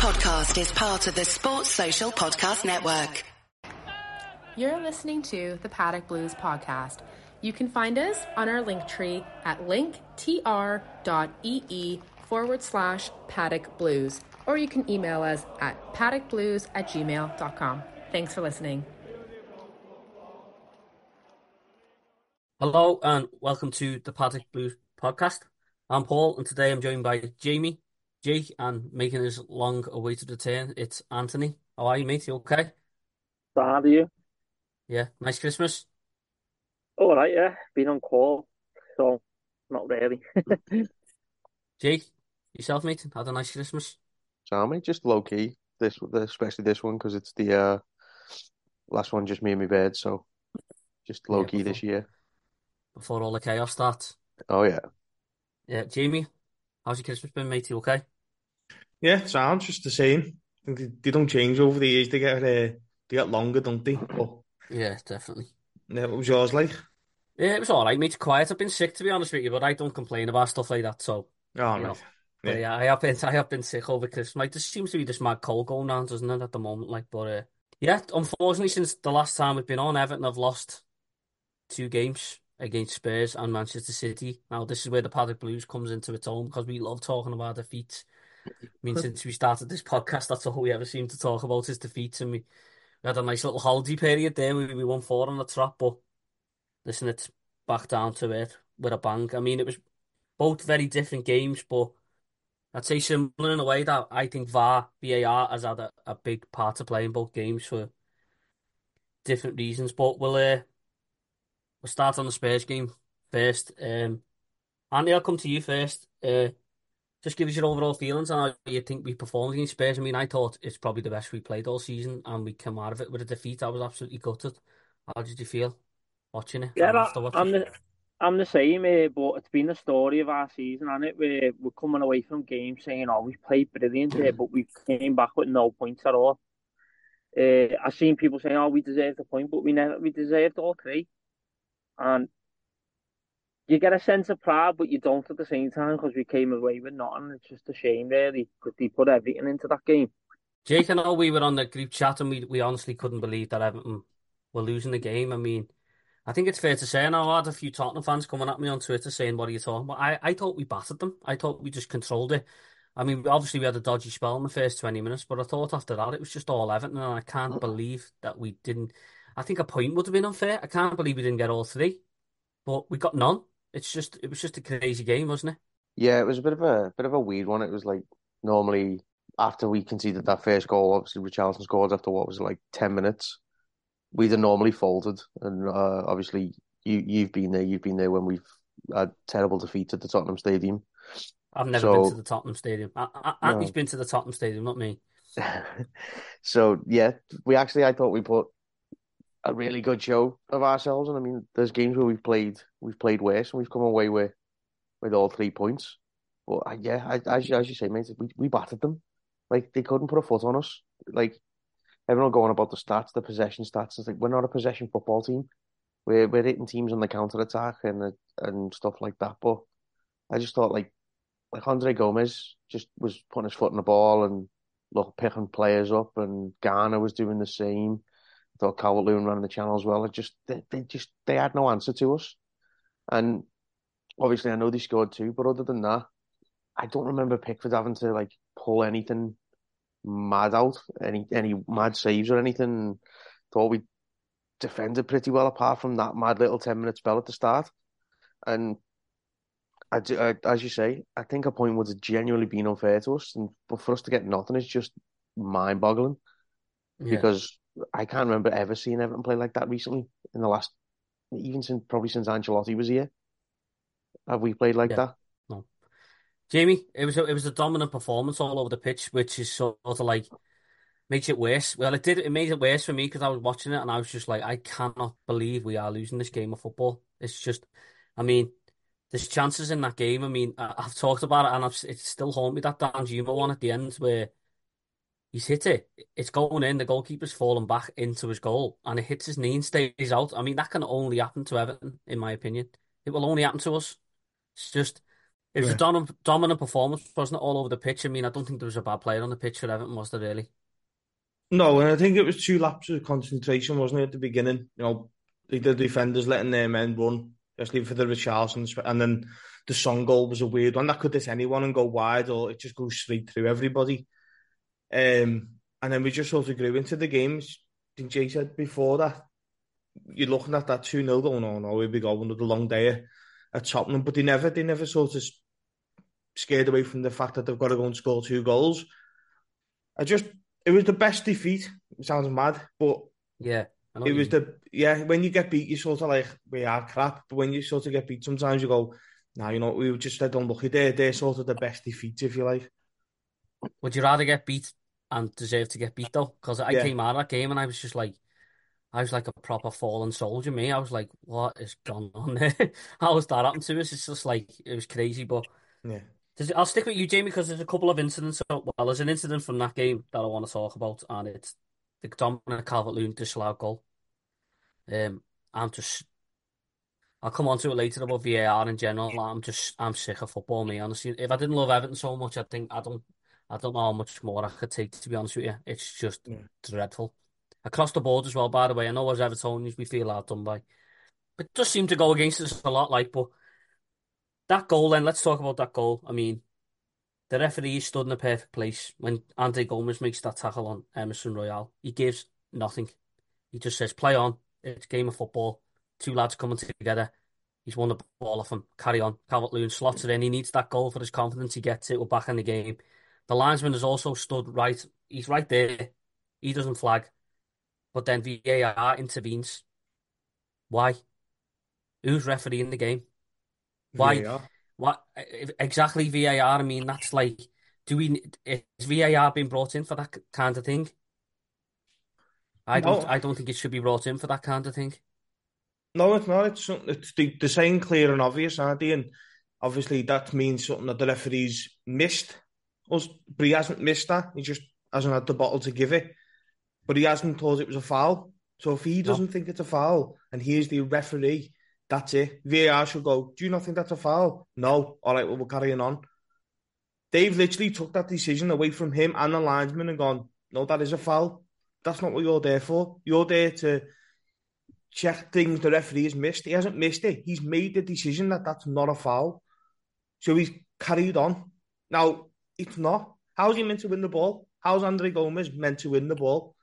podcast is part of the Sports Social Podcast Network. You're listening to the Paddock Blues podcast. You can find us on our link tree at linktr.ee forward slash paddock blues, or you can email us at paddockblues at gmail.com. Thanks for listening. Hello and welcome to the Paddock Blues podcast. I'm Paul and today I'm joined by Jamie, Jake, and making his long awaited return, it's Anthony. How are you, mate? You okay? Bad, are you? Yeah, nice Christmas. All right, yeah. Been on call, so not really. Jake, yourself, mate, had a nice Christmas. So, mate, just low key. This, especially this one, because it's the uh, last one, just me and my bed. So, just low Yeah, key this year. before all the chaos starts. Oh yeah, Yeah, Jamie, how's your Christmas been, mate? You okay? Yeah, sounds just the same. I think they, they don't change over the years. They get uh, they get longer, don't they? But Yeah, definitely. yeah, what was yours like? Yeah, it was all right, mate. Quiet. I've been sick, to be honest with you, but I don't complain about stuff like that. So, Oh, you know, Yeah. yeah, I have been, I have been sick over Christmas. Like, there seems to be this mad cold going on, doesn't it, at the moment? Like, but uh, yeah, unfortunately, since the last time we've been on, Everton have lost two games against Spurs and Manchester City. Now, this is where the Paddock Blues comes into its own because we love talking about defeats. I mean, since we started this podcast, that's all we ever seem to talk about is defeats, and we, we had a nice little holiday period there. We we won four on the trot, but listen, it's back down to it with a bang. I mean, it was both very different games, but I'd say similar in a way that I think VAR, VAR has had a, a big part to play in both games for different reasons. But we'll uh, we'll start on the Spurs game first. Um, Andy, I'll come to you first. Uh, just give us your overall feelings on how you think we performed against Spurs. I mean, I thought it's probably the best we played all season, and we came out of it with a defeat. I was absolutely gutted. How did you feel watching it Yeah, that, after I'm the I'm the same, uh, but it's been the story of our season, hasn't it? We're we're coming away from games saying, "Oh, we played brilliant here," but we came back with no points at all. Uh, I've seen people saying, "Oh, we deserved a point," but we never we deserved all three, and you get a sense of pride, but you don't at the same time because we came away with nothing. It's just a shame, really, because they put everything into that game. Jake, I know we were on the group chat and we we honestly couldn't believe that Everton were losing the game. I mean, I think it's fair to say, and I had a few Tottenham fans coming at me on Twitter saying, "What are you talking about?" I, I thought we battered them. I thought we just controlled it. I mean, obviously we had a dodgy spell in the first 20 minutes, but I thought after that it was just all Everton, and I can't believe that we didn't. I think a point would have been unfair. I can't believe we didn't get all three, but we got none. It's just, it was just a crazy game, wasn't it? yeah. It was a bit of a bit of a weird one. It was like normally after we conceded that first goal, obviously Richarlison scored after what was it, like ten minutes. We'd have normally folded, and uh, obviously you you've been there. You've been there when we've had terrible defeats at the Tottenham Stadium. I've never been to the Tottenham Stadium. A- Anthony's no. been to the Tottenham Stadium, not me. So yeah, we actually I thought we put a really good show of ourselves, and I mean, there's games where we've played we've played worse, and we've come away with with all three points. But uh, yeah, I, as you, as you say, mate, we we battered them. Like they couldn't put a foot on us. Like everyone going about the stats, the possession stats. It's like we're not a possession football team. We're we're hitting teams on the counter attack and and stuff like that. But I just thought like like Andre Gomes just was putting his foot in the ball and look picking players up, and Garner was doing the same. Thought Calvert Lewin ran the channel as well. It just they, they just they had no answer to us. And obviously, I know they scored two, but other than that, I don't remember Pickford having to like pull anything mad out, any any mad saves or anything. Thought we defended pretty well apart from that mad little ten minute spell at the start. And I, do- I, as you say, I think a point would have genuinely been unfair to us, and but for us to get nothing is just mind boggling Yeah. because I can't remember ever seeing Everton play like that recently in the last, even since probably since Ancelotti was here. Have we played like Yeah. that? No. Jamie, it was a, it was a dominant performance all over the pitch, which is sort of like makes it worse. Well, it did. It made it worse for me because I was watching it and I was just like, I cannot believe we are losing this game of football. It's just, I mean, there's chances in that game. I mean, I, I've talked about it and I've, it's still haunted me that Danjuma one at the end where he's hit it. It's going in. The goalkeeper's fallen back into his goal and it hits his knee and stays out. I mean, that can only happen to Everton, in my opinion. It will only happen to us. It's just It was Yeah. a dominant, dominant performance, wasn't it, all over the pitch? I mean, I don't think there was a bad player on the pitch for Everton, was there really? No, and I think it was two lapses of concentration, wasn't it, at the beginning? You know, the, the defenders letting their men run, especially for the Richarlison, and then the Son goal was a weird one. That could hit anyone and go wide, or it just goes straight through everybody. Um, and then we just sort of grew into the games. I think Jay said before that, you're looking at that 2 0 going on, oh, here we go, another long day at Tottenham, but they never, they never sort of scared away from the fact that they've got to go and score two goals. I just, it was the best defeat. It sounds mad, but Yeah. It was the yeah. When you get beat, you sort of like we are crap. But when you sort of get beat, sometimes you go, "Nah, you know, we were just dead unlucky." They're they're sort of the best defeats, if you like. Would you rather get beat and deserve to get beat though? Because I Yeah. came out of that game and I was just like, I was like a proper fallen soldier. Me, I was like, what is going on there? How was that happened to us? It's just like it was crazy. But Yeah, I'll stick with you, Jamie, because there's a couple of incidents. Well, there's an incident from that game that I want to talk about, and it's the Dominic Calvert-Lewin disallowed goal. Um, I'm just. I'll come on to it later about VAR in general. I'm just, I'm sick of football, me, honestly. If I didn't love Everton so much, I think I don't, I don't know how much more I could take, to be honest with you. It's just Yeah. dreadful. Across the board as well, by the way. I know as Evertonians we feel hard done by. But it does seem to go against us a lot, like, but that goal then, let's talk about that goal. I mean, the referee stood in the perfect place when Andy Gomes makes that tackle on Emerson Royal. He gives nothing. He just says, play on. It's a game of football. Two lads coming together. He's won the ball off him. Carry on. Calvert-Lewin slots it in. He needs that goal for his confidence. He gets it. We're back in the game. The linesman has also stood right. He's right there. He doesn't flag. But then VAR intervenes. Why? Who's refereeing the game? Why? VAR. What eh, eh, exactly VAR? I mean, that's like, do we is VAR being brought in for that kind of thing? I don't. No. I don't think it should be brought in for that kind of thing. No, it's not. It's. It's the, the saying clear and obvious, aren't they? And obviously that means something that the referee's missed us, but he hasn't missed that. He just hasn't had the bottle to give it. But he hasn't thought it was a foul. So if he doesn't think it's a foul and he is the referee, that's it. VAR should go, do you not think that's a foul? No. All right, well, we're carrying on. They've literally took that decision away from him and the linesman and gone, no, that is a foul. That's not what you're there for. You're there to check things the referee has missed. He hasn't missed it. He's made the decision that that's not a foul. So he's carried on. Now, it's not. How's he meant to win the ball? How's Andre Gomes meant to win the ball?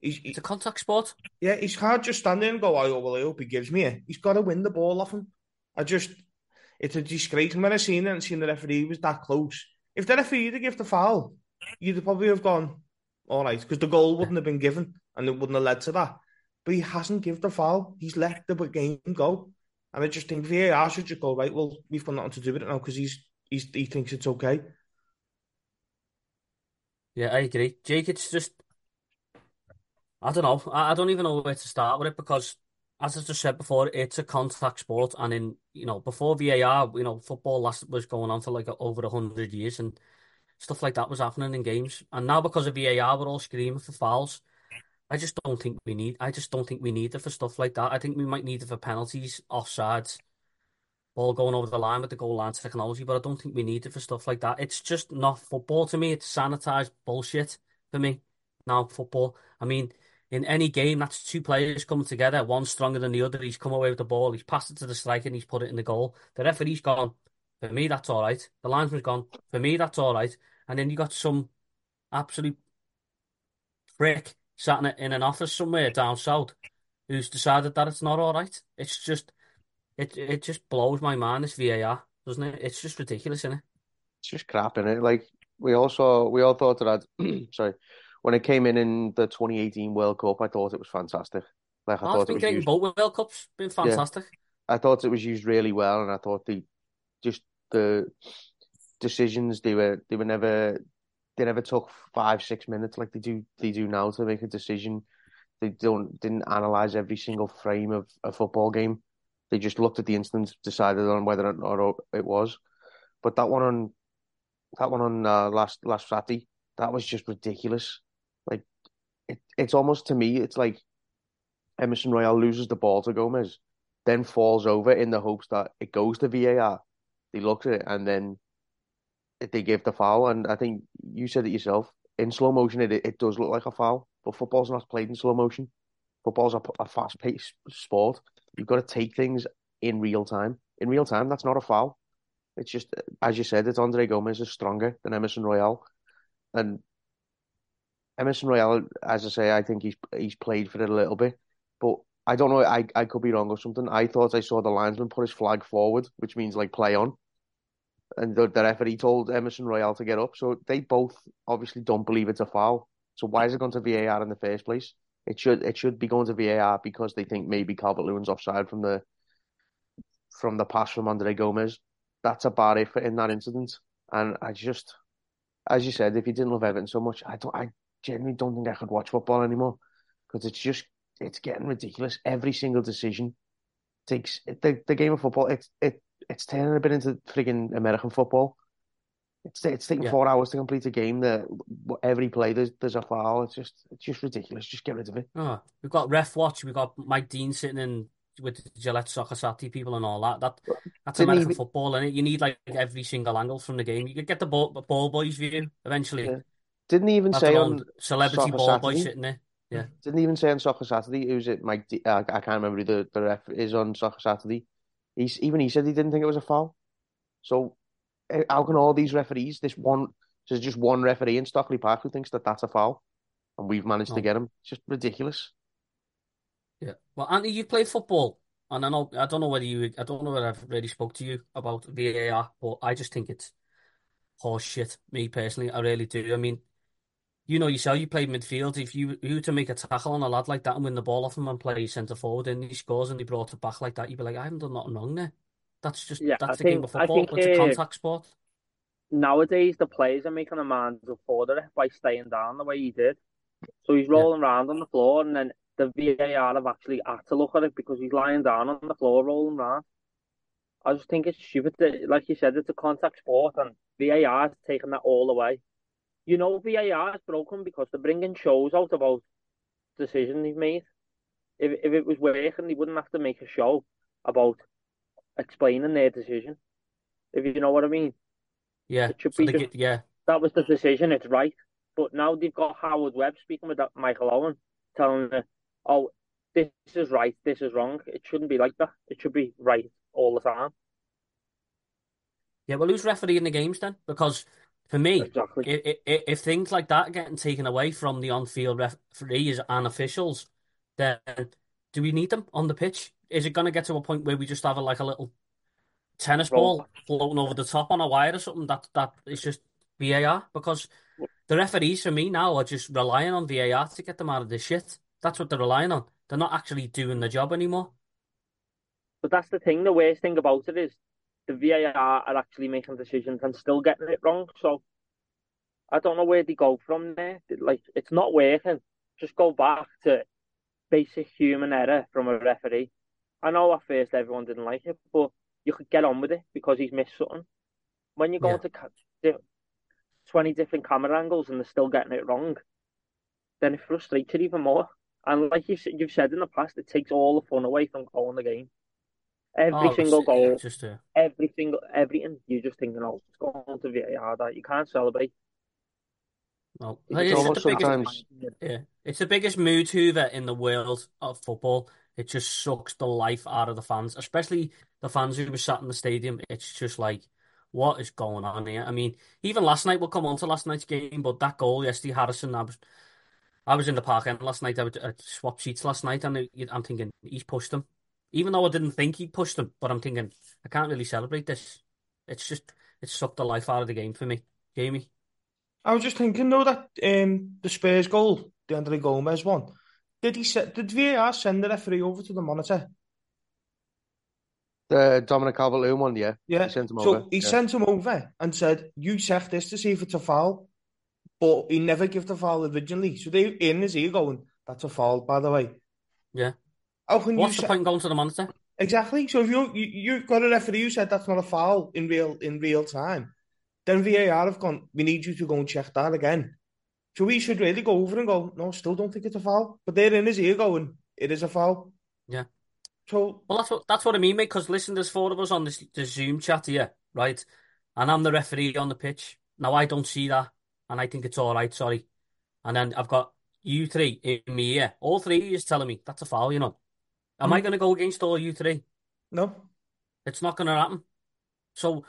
He's, he, It's a contact sport. yeah, he can't just stand there and go, oh, well, I hope he gives me it. He's got to win the ball off him. I just, it's a disgrace. And when I seen it and seen the referee was that close, if the referee had given the foul, you'd probably have gone, all right, because the goal wouldn't have been given and it wouldn't have led to that. But he hasn't given the foul. He's let the game go. And I just think VAR should just go, right, well, we've got nothing to do with it now because he's, he's he thinks it's okay. Yeah, I agree. Jake, it's just, I don't know. I, I don't even know where to start with it because, as I just said before, it's a contact sport, and in you know before VAR, you know football last was going on for like over a hundred years, and stuff like that was happening in games. And now because of VAR, we're all screaming for fouls. I just don't think we need. I just don't think we need it for stuff like that. I think we might need it for penalties, offsides, ball going over the line with the goal line technology, but I don't think we need it for stuff like that. It's just not football to me. It's sanitized bullshit for me. Now football. I mean, in any game, that's two players coming together, one stronger than the other. He's come away with the ball, he's passed it to the striker, and he's put it in the goal. The referee's gone. For me, that's all right. The linesman's gone. For me, that's all right. And then you got some absolute prick sat in, in an office somewhere down south who's decided that it's not all right. It's just, it it just blows my mind. This VAR, doesn't it? It's just ridiculous, isn't it? It's just crap, is it? Like we all saw, we all thought that. sorry, when it came in in the 2018 World Cup, I thought it was fantastic. Like I Oh, it's thought it been was great used, both World Cups. Been fantastic. I thought it was used really well, and I thought the just the decisions they were they were never they never took five six minutes like they do they do now to make a decision. They don't didn't analyze every single frame of a football game. They just looked at the instance, decided on whether or not it was. But that one on that one on uh, last last Saturday, that was just ridiculous. Like it, it's almost to me, it's like Emerson Royal loses the ball to Gomes, then falls over in the hopes that it goes to VAR, they looked at it and then they gave the foul. And I think you said it yourself. In slow motion, it it does look like a foul, but football's not played in slow motion. Football's a, a fast-paced sport. You've got to take things in real time. In real time, that's not a foul. It's just, as you said, it's Andre Gomes is stronger than Emerson Royal, and Emerson Royal, as I say, I think he's he's played for it a little bit, but I don't know. I I could be wrong or something. I thought I saw the linesman put his flag forward, which means like play on, and the, the referee told Emerson Royal to get up. So they both obviously don't believe it's a foul. So why is it going to VAR in the first place? It should it should be going to VAR because they think maybe Calvert Lewin's offside from the from the pass from Andre Gomes. That's a bad effort in that incident, and I just, as you said, if you didn't love Everton so much, I don't, I genuinely don't think I could watch football anymore because it's just it's getting ridiculous. Every single decision takes the the game of football. It's it it's turning a bit into frigging American football. It's it's taking Yeah. four hours to complete a game. That every play there's there's a foul. It's just it's just ridiculous. Just get rid of it. Oh, we've got ref watch. We've got Mike Dean sitting in with the Gillette Soccer Saturday people and all that. That that's Didn't American even- football, and you need like every single angle from the game. You could get the ball, ball boys view eventually. Yeah. Didn't even That's say on celebrity Soccer ball boy Saturday? sitting there. Yeah. Didn't even say on Soccer Saturday. Who's it? Mike? D- uh, I can't remember who the, the ref is on Soccer Saturday. He's even he said he didn't think it was a foul. So Eh, how can all these referees, this one, there's just one referee in Stockley Park who thinks that that's a foul, and we've managed to get him. It's just ridiculous. Yeah. Well, Andy, you played football, and I know I don't know whether you I don't know whether I've really spoke to you about VAR, but I just think it's horse shit. Me personally, I really do. I mean, you know yourself, you played midfield. If you you were to make a tackle on a lad like that and win the ball off him and play centre forward, and he scores and he brought it back like that, you'd be like, I haven't done nothing wrong there. That's just Yeah, that's I the game think- of I football. think, It's a uh, contact sport. Nowadays, the players are making a man for it by staying down the way he did. So he's rolling around on the floor, and then the VAR have actually had to look at it because he's lying down on the floor rolling around. I just think it's stupid. That, like you said, it's a contact sport, and VAR is taking that all away. You know, VAR is broken because they're bringing shows out about decisions they've made. If if it was working, they wouldn't have to make a show about explaining their decision. If you know what I mean. Yeah. it should So be just- get, yeah. that was the decision, it's right. But now they've got Howard Webb speaking with that Michael Owen, telling her, oh, this is right, this is wrong. It shouldn't be like that. It should be right all the time. Yeah, well, who's refereeing the games then? Because for me, Exactly. if, if, if things like that are getting taken away from the on-field referees and officials, then do we need them on the pitch? Is it going to get to a point where we just have a, like a little tennis Roll. ball floating over the top on a wire or something that that is just VAR? Because the referees for me now are just relying on VAR to get them out of this shit. That's what they're relying on. They're not actually doing the job anymore. But that's the thing, the worst thing about it is the VAR are actually making decisions and still getting it wrong. So I don't know where they go from there. Like, it's not working. Just go back to basic human error from a referee. I know at first everyone didn't like it, but you could get on with it because he's missed something. When you go Yeah. ca- 20 different camera angles and they're still getting it wrong, then it frustrates you even more. And like you've, you've said in the past, it takes all the fun away from going the game. Every Oh, single goal, just uh, every single everything, you're just thinking, oh, it's going to VAR that you can't celebrate. no. It's It's the biggest, Yeah, it's the biggest mood hoover in the world of football. It just sucks the life out of the fans, especially the fans who were sat in the stadium. It's just like, what is going on here? I mean, even last night, we'll come on to last night's game, but that goal yesterday, Harrison, I was, I was in the park end last night. I, would, I swapped seats last night, and I'm thinking he's pushed him, even though I didn't think he pushed him. But I'm thinking I can't really celebrate this. It's just it sucked the life out of the game for me, Jamie. I was just thinking though that um, the Spurs goal, the Andre Gomes one, did he set, did VAR send the referee over to the monitor? The Dominic Calvert-Lewin one, yeah. Yeah. He sent him so over. he yeah. sent him over and said, "You check this to see if it's a foul," but he never gave the foul originally. So they in his ear going, "That's a foul, by the way." Yeah. How can you What's the say point going to the monitor? exactly? So if you, you you've got a referee who said that's not a foul in real in real time, then VAR have gone. We need you to go and check that again. So we should really go over and go. No, still don't think it's a foul. But they're in his ear going, "It is a foul." Yeah. So Well, that's what that's what I mean, mate. Because listen, there's four of us on this, this Zoom chat here, right? And I'm the referee on the pitch. Now I don't see that, and I think it's all right. Sorry. And then I've got you three in me here. All three is telling me that's a foul. You know, am I Mm. going to go against all you three? No. It's not going to happen. So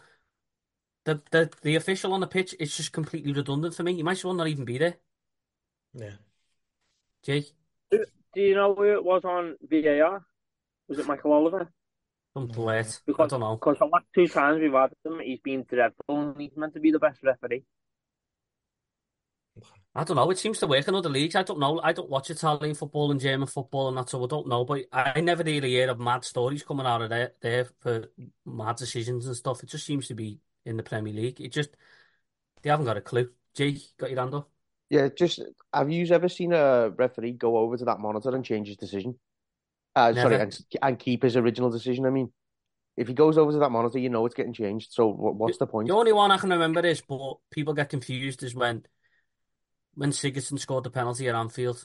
the the the official on the pitch is just completely redundant for me. You might as well not even be there, Yeah. Jake. Do you know who it was on VAR? Was it Michael Oliver? Some No. plate. I don't know. because the last two times we've had him, he's been dreadful and he's meant to be the best referee. I don't know. It seems to work in other leagues. I don't know. I don't watch Italian football and German football and that, so I don't know. But I never really hear of mad stories coming out of there, there for mad decisions and stuff. It just seems to be in the Premier League. It just they haven't got a clue. Jake, got your hand up? Yeah, just have you ever seen a referee go over to that monitor and change his decision? Uh, sorry, and, and keep his original decision. I mean, if he goes over to that monitor, you know it's getting changed. So what, what's the point? The only one I can remember is, but people get confused, is when when Sigurdsson scored the penalty at Anfield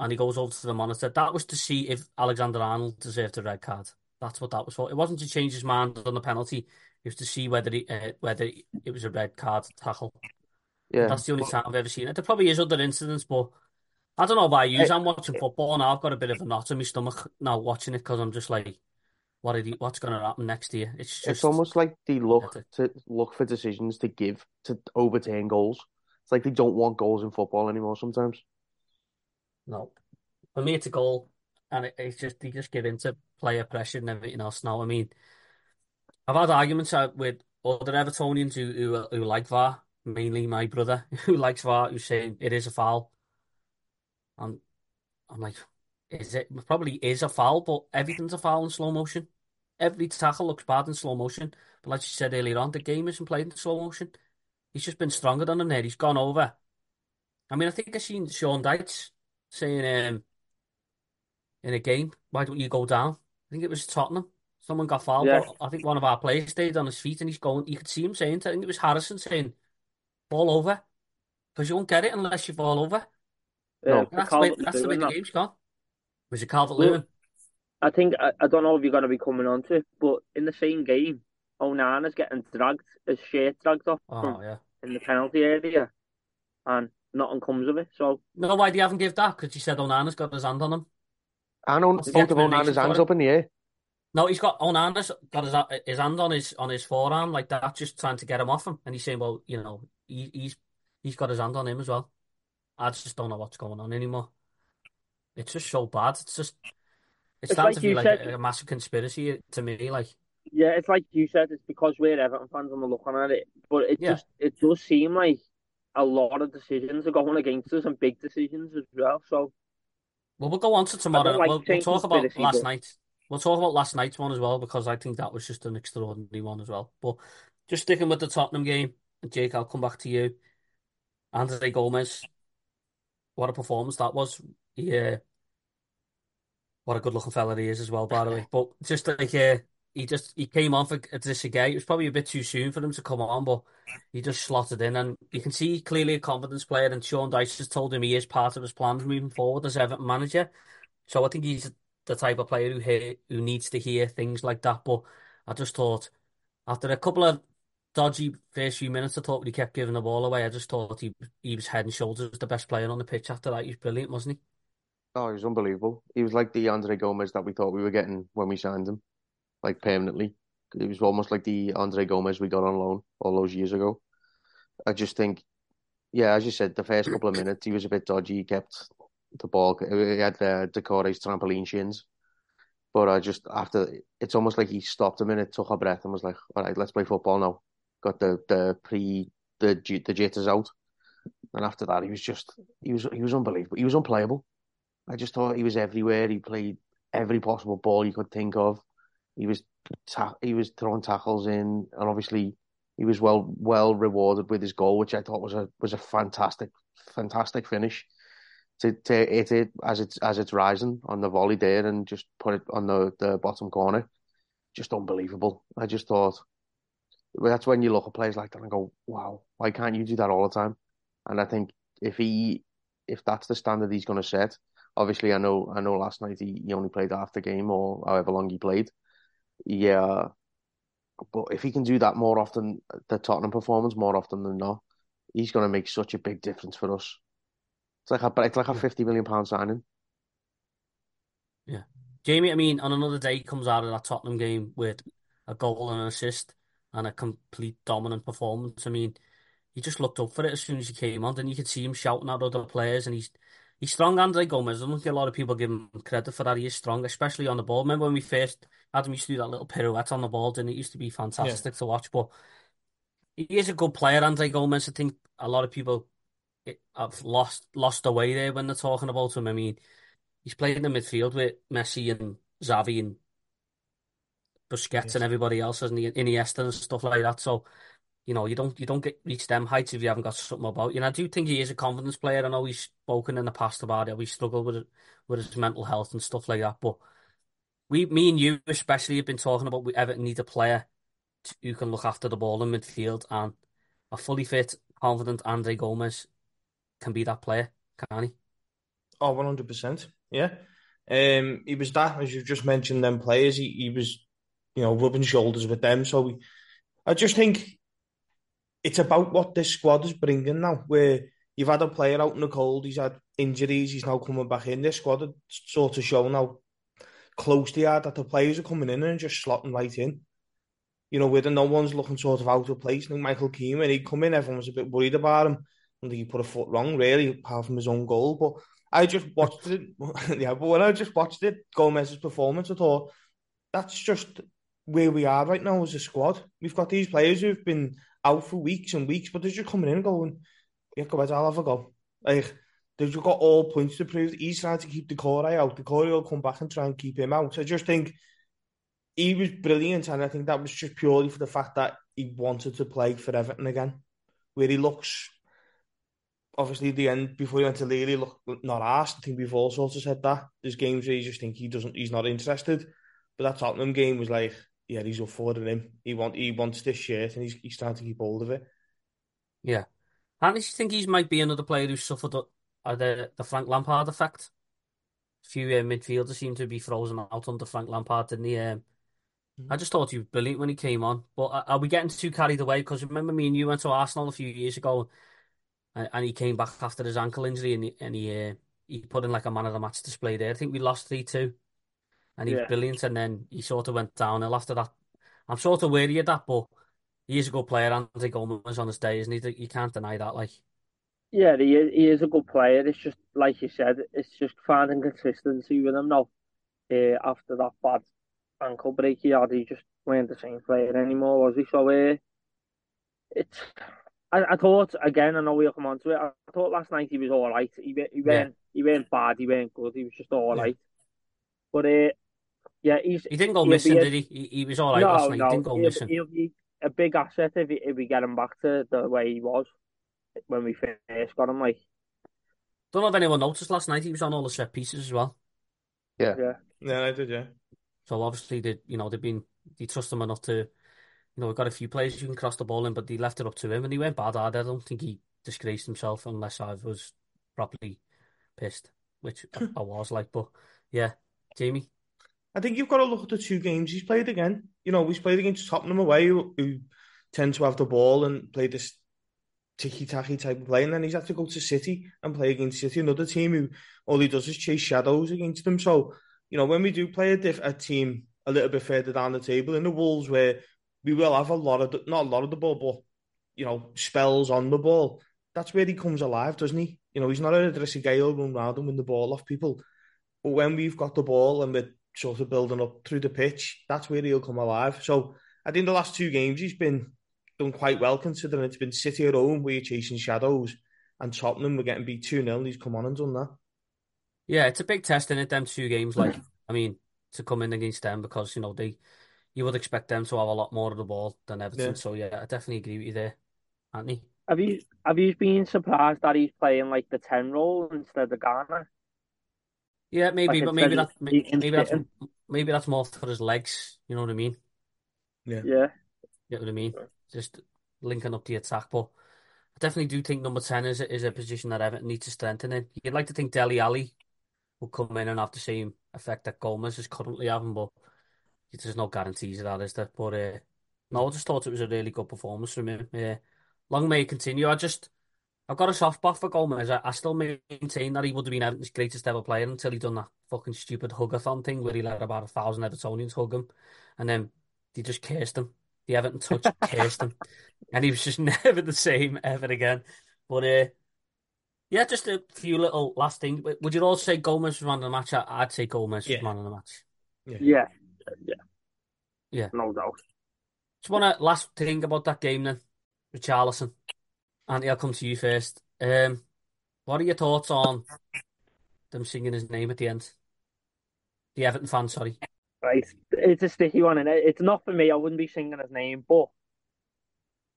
and he goes over to the monitor. That was to see if Alexander Arnold deserved a red card. That's what that was for. It wasn't to change his mind on the penalty. It was to see whether he, uh, whether it was a red card tackle. Yeah, That's the only time I've ever seen it. There probably is other incidents, but I don't know about you. Hey. I'm watching football now. I've got a bit of a knot in my stomach now watching it because I'm just like, what are the, what's going to happen next year? It's just it's almost like they look to look for decisions to give to overturn goals. It's like they don't want goals in football anymore. Sometimes. no. For me, it's a goal, and it, it's just they just give into player pressure and everything else. Now, I mean, I've had arguments with other Evertonians who who, who like VAR, mainly my brother who likes VAR, who's saying it is a foul. And I'm like, is it? it Probably is a foul, but everything's a foul in slow motion. Every tackle looks bad in slow motion. But like you said earlier on, the game isn't played in slow motion. He's just been stronger than him there. He's gone over. I mean, I think I've seen Sean Dyche saying um, in a game, why don't you go down? I think it was Tottenham. Someone got fouled, Yeah. but I think one of our players stayed on his feet and he's going. You could see him saying, I think it was Harrison saying, fall over. Because you won't get it unless you fall over. No. Uh, That's the way, that's the way Calvert-Lewin, the game's gone. Was it Calvert Lewin? I think I, I don't know if you're going to be coming on to it, but in the same game, Onana's getting dragged, his shirt dragged off Oh, from yeah. in the penalty area, and nothing comes of it. So No, why do you haven't give that? Because you said Onana's got his hand on him. I know What's the both of Onana's hands up in the air. No, he's got on Onana's got his his hand on his on his forearm like that, just trying to get him off him. And he's saying, well, you know, he, he's he's got his hand on him as well. I just don't know what's going on anymore. It's just so bad. It's just it's It's starting like to you like said- a, a massive conspiracy to me. Like, yeah, it's like you said, it's because we're Everton fans and we're looking at it, but it Yeah. just it does seem like a lot of decisions are going against us and big decisions as well. So well, we'll go on to tomorrow. like We'll, we'll talk about last but- night. We'll talk about last night's one as well because I think that was just an extraordinary one as well. But just sticking with the Tottenham game, Jake, I'll come back to you. Andre Gomes, what a performance that was. Yeah, what a good looking fella he is as well, by the way. But just like uh, he just he came on for this again. It was probably a bit too soon for him to come on, but he just slotted in, and you can see clearly a confidence player. And Sean Dyche has told him he is part of his plans moving forward as Everton manager. So I think he's the type of player who hear, who needs to hear things like that. But I just thought after a couple of dodgy first few minutes, I thought he kept giving the ball away, I just thought he he was head and shoulders the best player on the pitch. After that, he was brilliant, wasn't he? Oh, he was unbelievable. He was like the Andre Gomes that we thought we were getting when we signed him, like permanently. It was almost like the Andre Gomes we got on loan all those years ago. I just think, yeah, as you said, the first couple of minutes he was a bit dodgy. He kept the ball. He had uh, Doucouré's trampoline shins. But I just after it's almost like he stopped a minute, took a breath, and was like, "All right, let's play football now." Got the the pre the the jitters out, and after that he was just he was he was unbelievable. He was unplayable. I just thought he was everywhere. He played every possible ball you could think of. He was ta- he was throwing tackles in, and obviously he was well well rewarded with his goal, which I thought was a was a fantastic fantastic finish. To to hit it as it's as it's rising on the volley there and just put it on the the bottom corner, just unbelievable. I just thought that's when you look at players like that and go, wow, why can't you do that all the time? And I think if he if that's the standard he's going to set, obviously I know I know last night he, he only played half the game or however long he played. Yeah, but if he can do that more often, the Tottenham performance more often than not, he's going to make such a big difference for us. It's like a it's like a fifty million pound signing. Yeah, Jamie. I mean, on another day, he comes out of that Tottenham game with a goal and an assist and a complete dominant performance. I mean, he just looked up for it as soon as he came on, and you could see him shouting at other players, and he's he's strong. Andre Gomes. I don't think a lot of people give him credit for that. He is strong, especially on the ball. Remember when we first had him used to do that little pirouette on the ball, and it used to be fantastic to watch. But he is a good player, Andre Gomes. I think a lot of people have lost lost the way there when they're talking about him. I mean, he's played in the midfield with Messi and Xavi and Busquets Yes. and everybody else, hasn't he? Iniesta and stuff like that. So, you know, you don't you don't get reach them heights if you haven't got something about you. And I do think he is a confidence player. I know he's spoken in the past about it. We struggle with with his mental health and stuff like that. But we, me and you especially, have been talking about we ever need a player who can look after the ball in midfield, and a fully fit, confident Andre Gomes can be that player, can he? Oh, 100%. Yeah. Um, he was that, as you've just mentioned, them players. He, he was, you know, rubbing shoulders with them. So we, I just think it's about what this squad is bringing now, where you've had a player out in the cold, he's had injuries, he's now coming back in. This squad had sort of shown how close they are, that the players are coming in and just slotting right in. You know, where no one's looking sort of out of place. Think Michael Keane, when he come in, everyone was a bit worried about him. I think he put a foot wrong, really, apart from his own goal. But I just watched it. yeah, but when I just watched it, Gomes's performance, I thought that's just where we are right now as a squad. We've got these players who've been out for weeks and weeks, but they're just coming in and going, yeah, go ahead, I'll have a go. Like, they've just got all points to prove. He's trying to keep Doucouré out. Doucouré will come back and try and keep him out. I just think he was brilliant, and I think that was just purely for the fact that he wanted to play for Everton again, where he looks obviously the end before he went to Lille, he looked not asked. I think we've all sort of said that. There's games where you just think he doesn't, he's not interested. But that Tottenham game was like, yeah, he's up for it. Him, he want, he wants this shirt, and he's he's trying to keep hold of it. Yeah. And do you think he might be another player who suffered the, uh, the, the Frank Lampard effect? A few uh, midfielders seem to be frozen out under Frank Lampard, didn't he? Um, I just thought he was brilliant when he came on. But are, are we getting too carried away? Because remember me and you went to Arsenal a few years ago and, and he came back after his ankle injury and he, and he, uh, he put in like a man of the match display there. I think we lost 3-2 and he was brilliant and then he sort of went downhill after that. I'm sort of wary of that, but he is a good player. Andre Gomes on his day, isn't he? You can't deny that. Like, Yeah, he is, he is a good player. It's just like you said, it's just finding consistency with him now. Uh, after that bad ankle break he had, he just weren't the same player anymore, was he? So uh, it's. I, I thought again. I know we'll come on to it. I thought last night he was all right. He wa- he weren't he weren't bad. He weren't good. He was just all Yeah. right. But uh, yeah, he's he didn't go missing, a- did he? He, he was all right no, last night. no, He didn't go he'll, missing. he'll be a big asset if, he, if we get him back to the way he was when we first got him. Like, Don't know if anyone noticed last night. He was on all the set pieces as well. yeah, Yeah, I did. Yeah, So obviously, they you know they've been they trust him enough to, you know, we've got a few players you can cross the ball in, but they left it up to him, and he went bad. I don't think he disgraced himself unless I was properly pissed, which I, hmm. I was like. But yeah, Jamie. I think you've got to look at the two games he's played again. You know, he's played against Tottenham away, who, who tend to have the ball and play this ticky-tacky type of play, and then he's had to go to City and play against City, another team who all he does is chase shadows against them. So, you know, when we do play a, diff- a team a little bit further down the table in the Wolves, where we will have a lot of the, not a lot of the ball, but you know, spells on the ball. That's where he comes alive, doesn't he? You know, he's not a Idrissa Gueye run round and win the ball off people. But when we've got the ball and we're sort of building up through the pitch, that's where he'll come alive. So I think the last two games he's been done quite well considering it's been City at home where you're chasing shadows and Tottenham we're getting beat 2 0 and he's come on and done that. Yeah, it's a big test in it. Them two games, like I mean, to come in against them because you know they, you would expect them to have a lot more of the ball than Everton. Yeah. So yeah, I definitely agree with you there, Anthony. Have you have you been surprised that he's playing like the ten role instead of Ghana? Yeah, maybe, Like but maybe instead that maybe, maybe that's maybe that's more for his legs. You know what I mean? Yeah, yeah. You know what I mean? Just linking up the attack, but I definitely do think number ten is a, is a position that Everton needs to strengthen in. You'd like to think Dele Alli will come in and have the same effect that Gomes is currently having, but there's no guarantees of that, is there? But uh, No, I just thought it was a really good performance from him. Yeah. Long may it continue. I just, I've got a soft spot for Gomes. I, I still maintain that he would have been Everton's greatest ever player until he done that fucking stupid hugathon thing where he let about a thousand Evertonians hug him, and then they just cursed him. The Everton touch cursed him, and he was just never the same ever again. But uh, yeah, just a few little last things. Would you all say Gomes was man of the match? I- I'd say Gomes was Yeah. man of the match. Yeah, yeah, Yeah. Yeah, no doubt. Just want to last thing about that game then, Richarlison. Andy, I'll come to you first. Um, what are your thoughts on them singing his name at the end? The Everton fans, sorry. Right, it's a sticky one, and it's not for me. I wouldn't be singing his name, but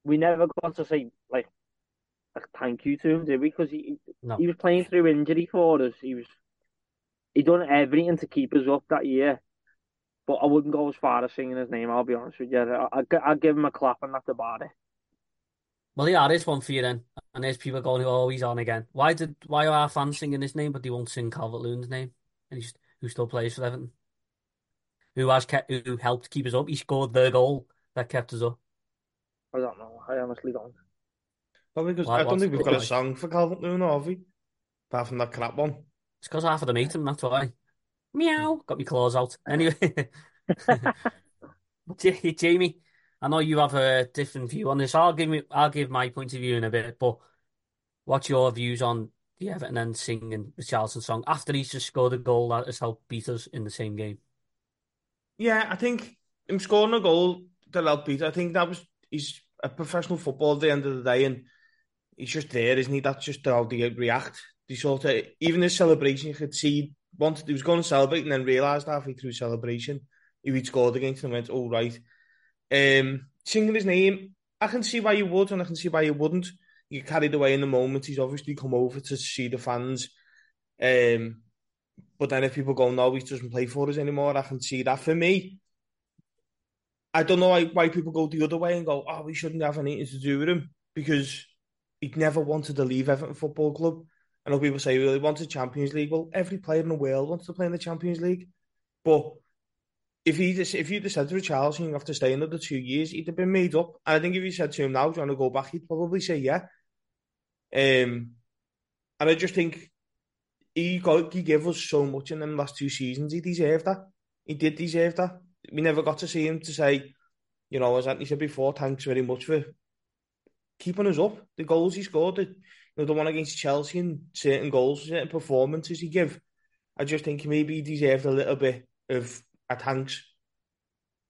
we never got to say like a thank you to him, did we? Because he No. he was playing through injury for us. He was he done everything to keep us up that year. But I wouldn't go as far as singing his name. I'll be honest with you. I, I, I'd give him a clap and that's about it. Well, yeah, there's one for you then. And there's people going, oh, he's on again. Why did why are our fans singing his name, but they won't sing Calvert-Lewin's name? And he's who still plays for Everton, who has kept, who helped keep us up. He scored the goal that kept us up. I don't know. I honestly don't. Probably because Why- I don't think we've the got a song for Calvert Loon, have we? Apart from that crap one. It's because half of them hate him. That's why. Meow. Got my claws out. Anyway, Ja- Jamie, I know you have a different view on this. I'll give me, I'll give my point of view in a bit. But what's your views on the Everton end singing the Charlton song after he's just scored a goal that has helped beat us in the same game? Yeah, I think him scoring a goal that helped beat. I think that was he's a professional footballer at the end of the day, and he's just there, isn't he? That's just how they react. They sort of even his celebration, you could see wanted he was going to celebrate, and then realised halfway through celebration who he'd scored against, and went, "All right." Um, singing his name, I can see why you would, and I can see why you wouldn't. You carried away in the moment. He's obviously come over to see the fans. Um, but then if people go, no, he doesn't play for us anymore, I can see that. For me, I don't know why, why people go the other way and go, oh, we shouldn't have anything to do with him because he'd never wanted to leave Everton Football Club. I know people say, well, he wanted the Champions League. Well, every player in the world wants to play in the Champions League. But if he just, if you'd have said to Richarlison, you have to stay another two years, he'd have been made up. And I think if you said to him now, do you want to go back, he'd probably say yeah. Um, and I just think he got he gave us so much in them last two seasons. He deserved that. He did deserve that. We never got to see him to say, you know, as Anthony said before, thanks very much for keeping us up. The goals he scored, the, you know, the one against Chelsea and certain goals, certain performances he give. I just think maybe he deserved a little bit of a thanks.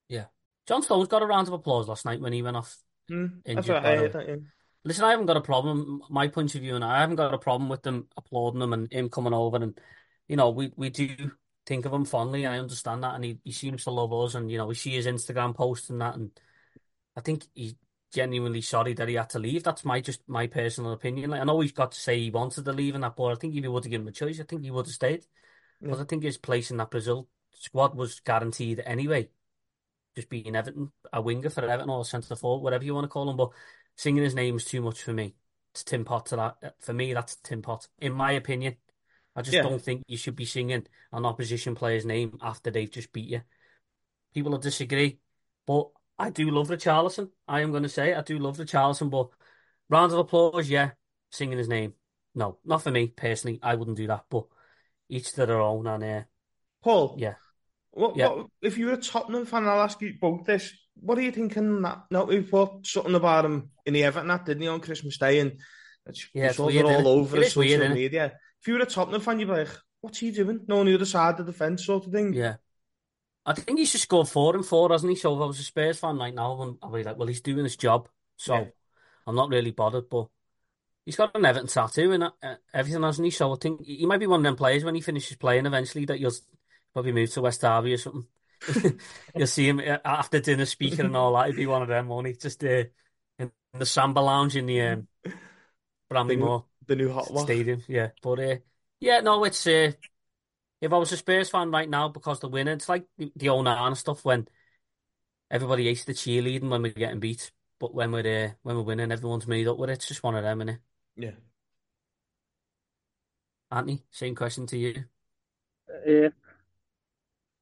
Yeah. John Stones got a round of applause last night when he went off. Hmm, that's Injured, I. That, yeah. Listen, I haven't got a problem. My point of view, and I haven't got a problem with them applauding him and him coming over. And you know, we we do think of him fondly. I understand that, and he, he seems to love us. And you know, we see his Instagram posts and that, and I think he's genuinely sorry that he had to leave. That's my just my personal opinion. Like, I know he's got to say he wanted to leave in that, but I think if he would have given him a choice, I think he would have stayed. Because I think his place in that Brazil squad was guaranteed anyway. Just being Everton, a winger for Everton or centre forward, whatever you want to call him. But singing his name is too much for me. It's Tim Pot to that. For me, that's Tim Pot. In my opinion, I just Yeah. don't think you should be singing an opposition player's name after they've just beat you. People will disagree, but I do love Richarlison. I am going to say I do love Richarlison, but round of applause, yeah. Singing his name, no, not for me personally. I wouldn't do that, but each to their own. And uh, Paul, yeah, What, Yeah. what if you're a Tottenham fan? I'll ask you both this. What are you thinking? That no, we put something about him in the Everton that didn't he on Christmas Day, and it's, Yeah, it's weird, all over It weird, social innit? media. If you were a Tottenham fan, you'd be like, "What's he doing? No, on the other side of the fence, sort of thing." yeah. I think he's just scored four and four, hasn't he? So if I was a Spurs fan right now, I'd be like, well, he's doing his job, so Yeah. I'm not really bothered. But he's got an Everton tattoo and uh, everything, hasn't he? So I think he might be one of them players when he finishes playing eventually that you'll probably move to West Derby or something. You'll see him uh, after dinner speaking and all that. He'd be one of them, won't he? Just uh, in the Samba Lounge in the um, Bramley-Moore The new hot. Stadium. Yeah, but uh, yeah, no, it's uh, if I was a Spurs fan right now because they're winning, it's like the, the Onana stuff when everybody hates the cheerleading when we're getting beat, but when we're uh, when we're winning, everyone's made up with it. It's just one of them, innit? Yeah. Anthony, same question to you. Uh,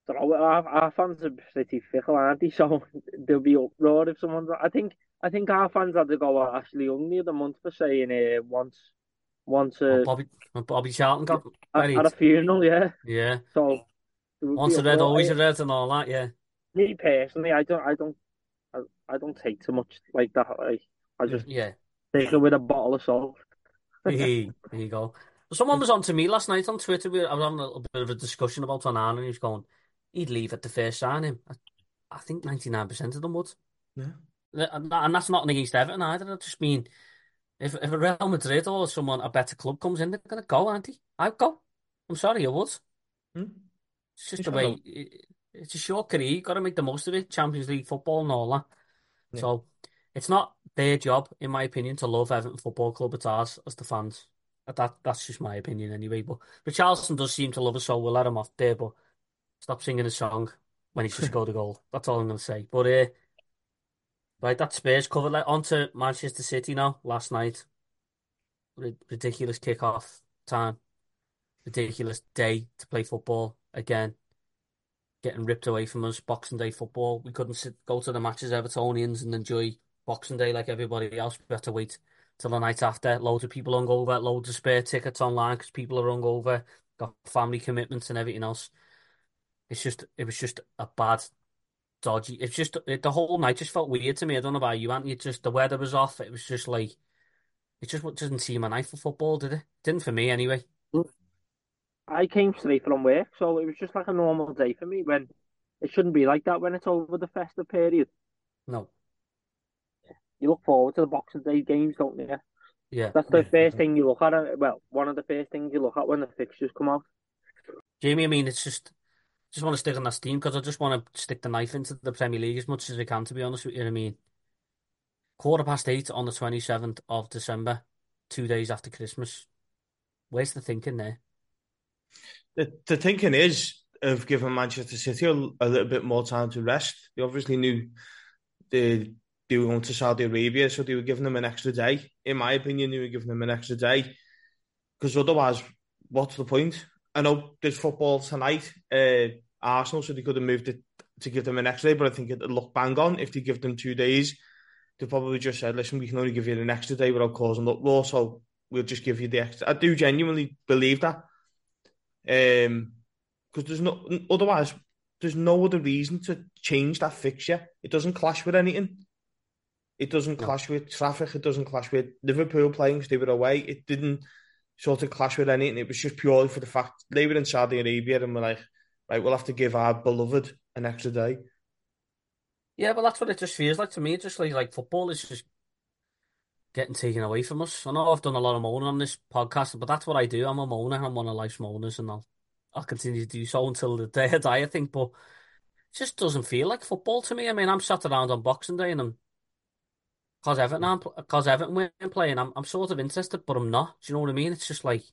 So our, our fans are pretty fickle, aren't they? So they'll be uproar if someone's. I think I think our fans had to go at Ashley Young the other month for saying uh, once once uh, Bobby Bobby Charlton got at, at a funeral, yeah. Yeah. So once a red, always a red, and all that. Yeah. Me personally, I don't, I don't, I, I don't take too much like that. Like, I just yeah take it with a bottle of salt. there you go. Someone was on to me last night on Twitter. We I was having a little bit of a discussion about Onana, and he was going, he'd leave at the first signing. I, I think 99% of them would. Yeah. And that's not against Everton either. I just mean, if, if a Real Madrid or someone, a better club comes in, they're going to go, aren't they? I'd go. I'm sorry, I would. Hmm? It's just the way, it, it's a short career. You've got to make the most of it. Champions League football and all that. Yeah. So it's not their job, in my opinion, to love Everton Football Club. It's ours as the fans. That That's just my opinion anyway. But Richarlison does seem to love us, so we'll let him off there. But stop singing a song when he's just scored a goal. That's all I'm going to say. But uh, right, that Spurs covered. Like, on to Manchester City now. Last night, ridiculous kick-off time, ridiculous day to play football again. Getting ripped away from us. Boxing Day football. We couldn't sit, go to the matches Evertonians and enjoy Boxing Day like everybody else. We had to wait till the night after. Loads of people hung over. Loads of spare tickets online because people are hung over. Got family commitments and everything else. It's just, it was just a bad, dodgy. It's just it, the whole night just felt weird to me. I don't know about you, Anthony. Just the weather was off. It was just like it just doesn't seem a night for football, did it? Didn't for me anyway. I came straight from work, so it was just like a normal day for me. When it shouldn't be like that when it's over the festive period. No. You look forward to the Boxing Day games, don't you? Yeah. That's the yeah. first thing you look at. Uh, well, one of the first things you look at when the fixtures come out. Jamie, I mean, it's just just want to stick on that steam because I just want to stick the knife into the Premier League as much as I can, to be honest with you. I mean, quarter past eight on the 27th of December, two days after Christmas. Where's the thinking there? The, the thinking is of giving Manchester City a, a little bit more time to rest. They obviously knew they, they were going to Saudi Arabia, so they were giving them an extra day. In my opinion, they were giving them an extra day because otherwise, what's the point? I know there's football tonight, uh, Arsenal, so they could have moved it to give them an extra day, but I think it'd look bang on if they give them two days. They probably just said, listen, we can only give you an extra day without causing uproar, so we'll just give you the extra. I do genuinely believe that. Um, because there's no otherwise there's no other reason to change that fixture. It doesn't clash with anything. It doesn't no. clash with traffic. It doesn't clash with Liverpool playing because they were away. It didn't sort of clash with anything. It was just purely for the fact they were in Saudi Arabia and we're like, right, we'll have to give our beloved an extra day. Yeah, but that's what it just feels like to me. It just like like football is just getting taken away from us. I know I've done a lot of moaning on this podcast, but that's what I do. I'm a moaner. I'm one of life's moaners, and I'll I'll continue to do so until the day I die. I think, but it just doesn't feel like football to me. I mean, I'm sat around on Boxing Day and I'm Cause Everton, cause Everton weren't playing, I'm, I'm sort of interested, but I'm not. Do you know what I mean? It's just like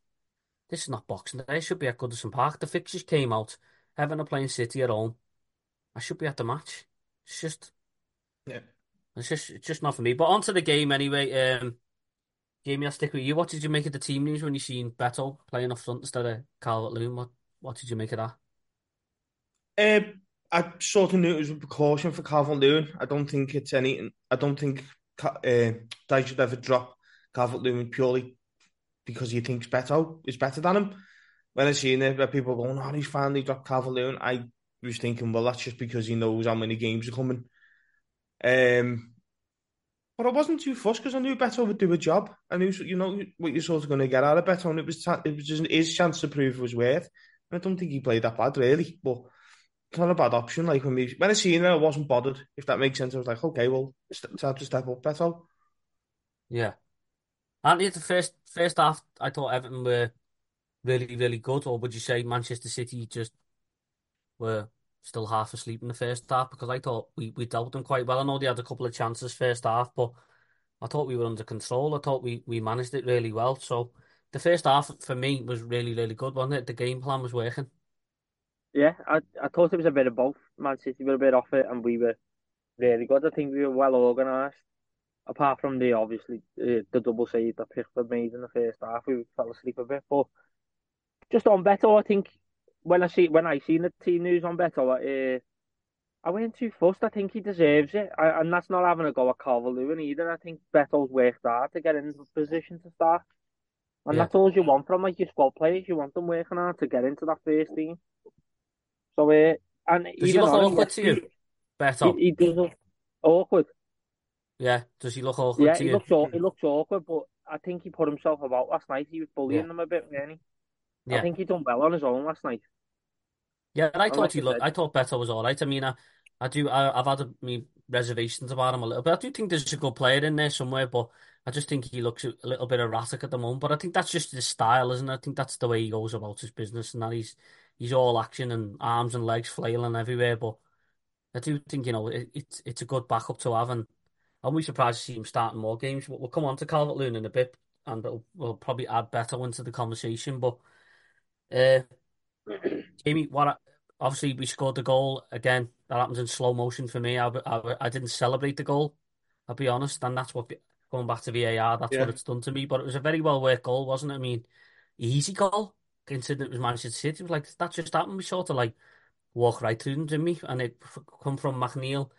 this is not Boxing Day. It should be at Goodison Park. The fixtures came out. Everton are playing City at home. I should be at the match. It's just, yeah, it's just, it's just not for me. But onto the game anyway. Um, Jamie, I'll stick with you. What did you make of the team news when you seen Beto playing up front instead of Calvert Lewin? What, what did you make of that? Um, I sort of knew it was a precaution for Calvert Lewin. I don't think it's anything. I don't think uh, they should ever drop Calvert Lewin purely because he thinks Beto is better than him. When I seen it, where people going, "Oh, he's finally dropped Calvert Lewin," I was thinking, well, that's just because he knows how many games are coming. Um, but I wasn't too fussed because I knew Beto would do a job. I knew, you know, what you're sort of going to get out of Beto, and it was it was his chance to prove his worth. And I don't think he played that bad, really, but it's not a bad option. Like when we when I seen it, I wasn't bothered. If that makes sense, I was like, okay, well, it's time to step up, Beto. Yeah, and the first first half, I thought Everton were really really good, or would you say Manchester City just were still half asleep in the first half? Because I thought we we dealt them quite well. I know they had a couple of chances first half, but I thought we were under control. I thought we we managed it really well. So the first half for me was really really good, wasn't it? The game plan was working. Yeah, I I thought it was a bit of both. Man City were a bit off it, and we were really good. I think we were well organised. Apart from the obviously uh, the double save that Pickford made in the first half, we fell asleep a bit. But just on Beto, I think when I see when I seen the team news on Beto, uh, I went too fussed. I think he deserves it, I, and that's not having a go at Calvert-Lewin either. I think Beto's worked hard to get into the position to start, and Yeah. that's all you want from like your squad players. You want them working hard to get into that first team. So, uh, and Does he look him awkward to you? Beto? He, he does look awkward. Yeah. Does he look awkward Yeah, to he you? looks he looks awkward, but I think he put himself about last night. He was bullying Yeah. them a bit, really. Yeah. I think he done well on his own last night. Yeah, and I thought like he looked. I thought Beto was all right. I mean, I, I do. I, I've had a, me reservations about him a little bit. I do think there's a good player in there somewhere, but I just think he looks a little bit erratic at the moment. But I think that's just his style, isn't it? I think that's the way he goes about his business, and that he's he's all action and arms and legs flailing everywhere. But I do think you know it, it's it's a good backup to have, and I'm really surprised to see him starting more games. But we'll come on to Calvert Lewin in a bit, and we'll, we'll probably add Beto into the conversation. But uh, Jamie, what? I, obviously, we scored the goal again. That happens in slow motion for me. I, I, I didn't celebrate the goal. I'll be honest, and that's what going back to VAR. That's Yeah. what it's done to me. But it was a very well worked goal, wasn't it? I mean, easy goal it was Manchester City. It was like that just happened. We sort of like walk right through them, didn't we? And it come from McNeil,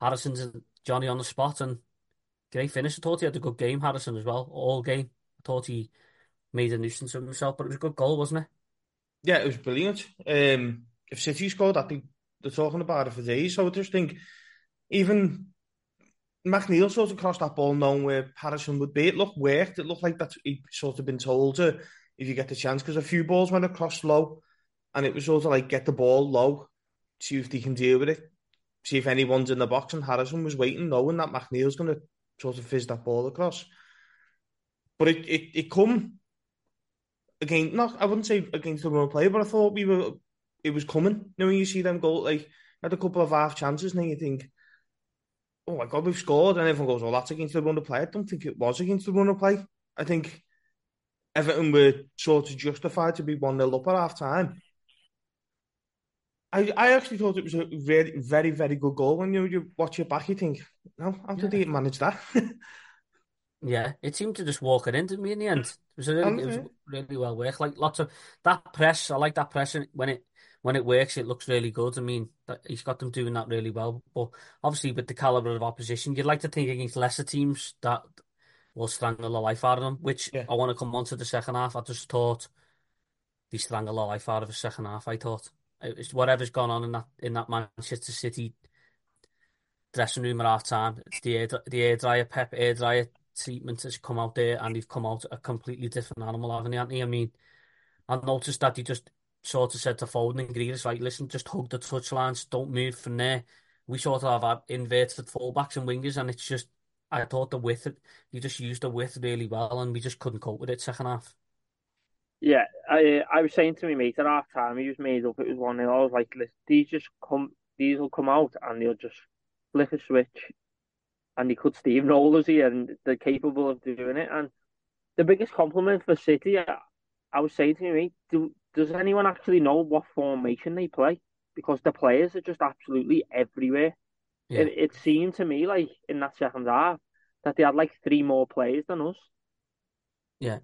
Harrison's and Johnny on the spot, and great finish. I thought he had a good game, Harrison as well, all game. I thought he made a nuisance of himself, but it was a good goal, wasn't it? Yeah, it was brilliant. Um, if City scored, I think they're talking about it for days. So I just think even McNeil sort of crossed that ball knowing where Harrison would be. It looked worked. It looked like that he'd sort of been told to if you get the chance because a few balls went across low and it was sort of like get the ball low, see if they can deal with it, see if anyone's in the box. And Harrison was waiting, knowing that McNeil's going to sort of fizz that ball across. But it, it, it come again, not I wouldn't say against the run play, but I thought we were it was coming. You know, you see them go like had a couple of half chances, and you think, oh my god, we've scored, and everyone goes, well, that's against the run of play. I don't think it was against the run of play. I think Everton were sort of justified to be one 0 up at half time. I, I actually thought it was a very, very, very good goal. When you, you watch it back, you think, no, how did Yeah. he manage that? Yeah, it seemed to just walk it into me in the end. It was really, it was really well worked. Like lots of that press, I like that press and when it when it works, it looks really good. I mean, he's got them doing that really well. But obviously, with the caliber of opposition, you'd like to think against lesser teams that will strangle the life out of them. Which Yeah. I want to come on to the second half. I just thought they strangled the life out of the second half. I thought it was whatever's gone on in that in that Manchester City dressing room at half time. It's the air, the air dryer, Pep air dryer treatment has come out there, and they've come out a completely different animal, haven't they? Anthony? I mean, I noticed that he just sort of said to Foden and Grealish, like, listen, just hug the touch lines, don't move from there. We sort of have inverted fullbacks and wingers, and it's just, I thought the width, he just used the width really well, and we just couldn't cope with it second half. Yeah, I I was saying to my mate at half time, he was made up. It was one 0 I was like, these just come, these will come out, and they'll just flick a switch, and they could steamroll us here, and they're capable of doing it. And the biggest compliment for City, I, I was saying to my mate, do, does anyone actually know what formation they play? Because the players are just absolutely everywhere. Yeah. It, it seemed to me like in that second half that they had like three more players than us. Yeah.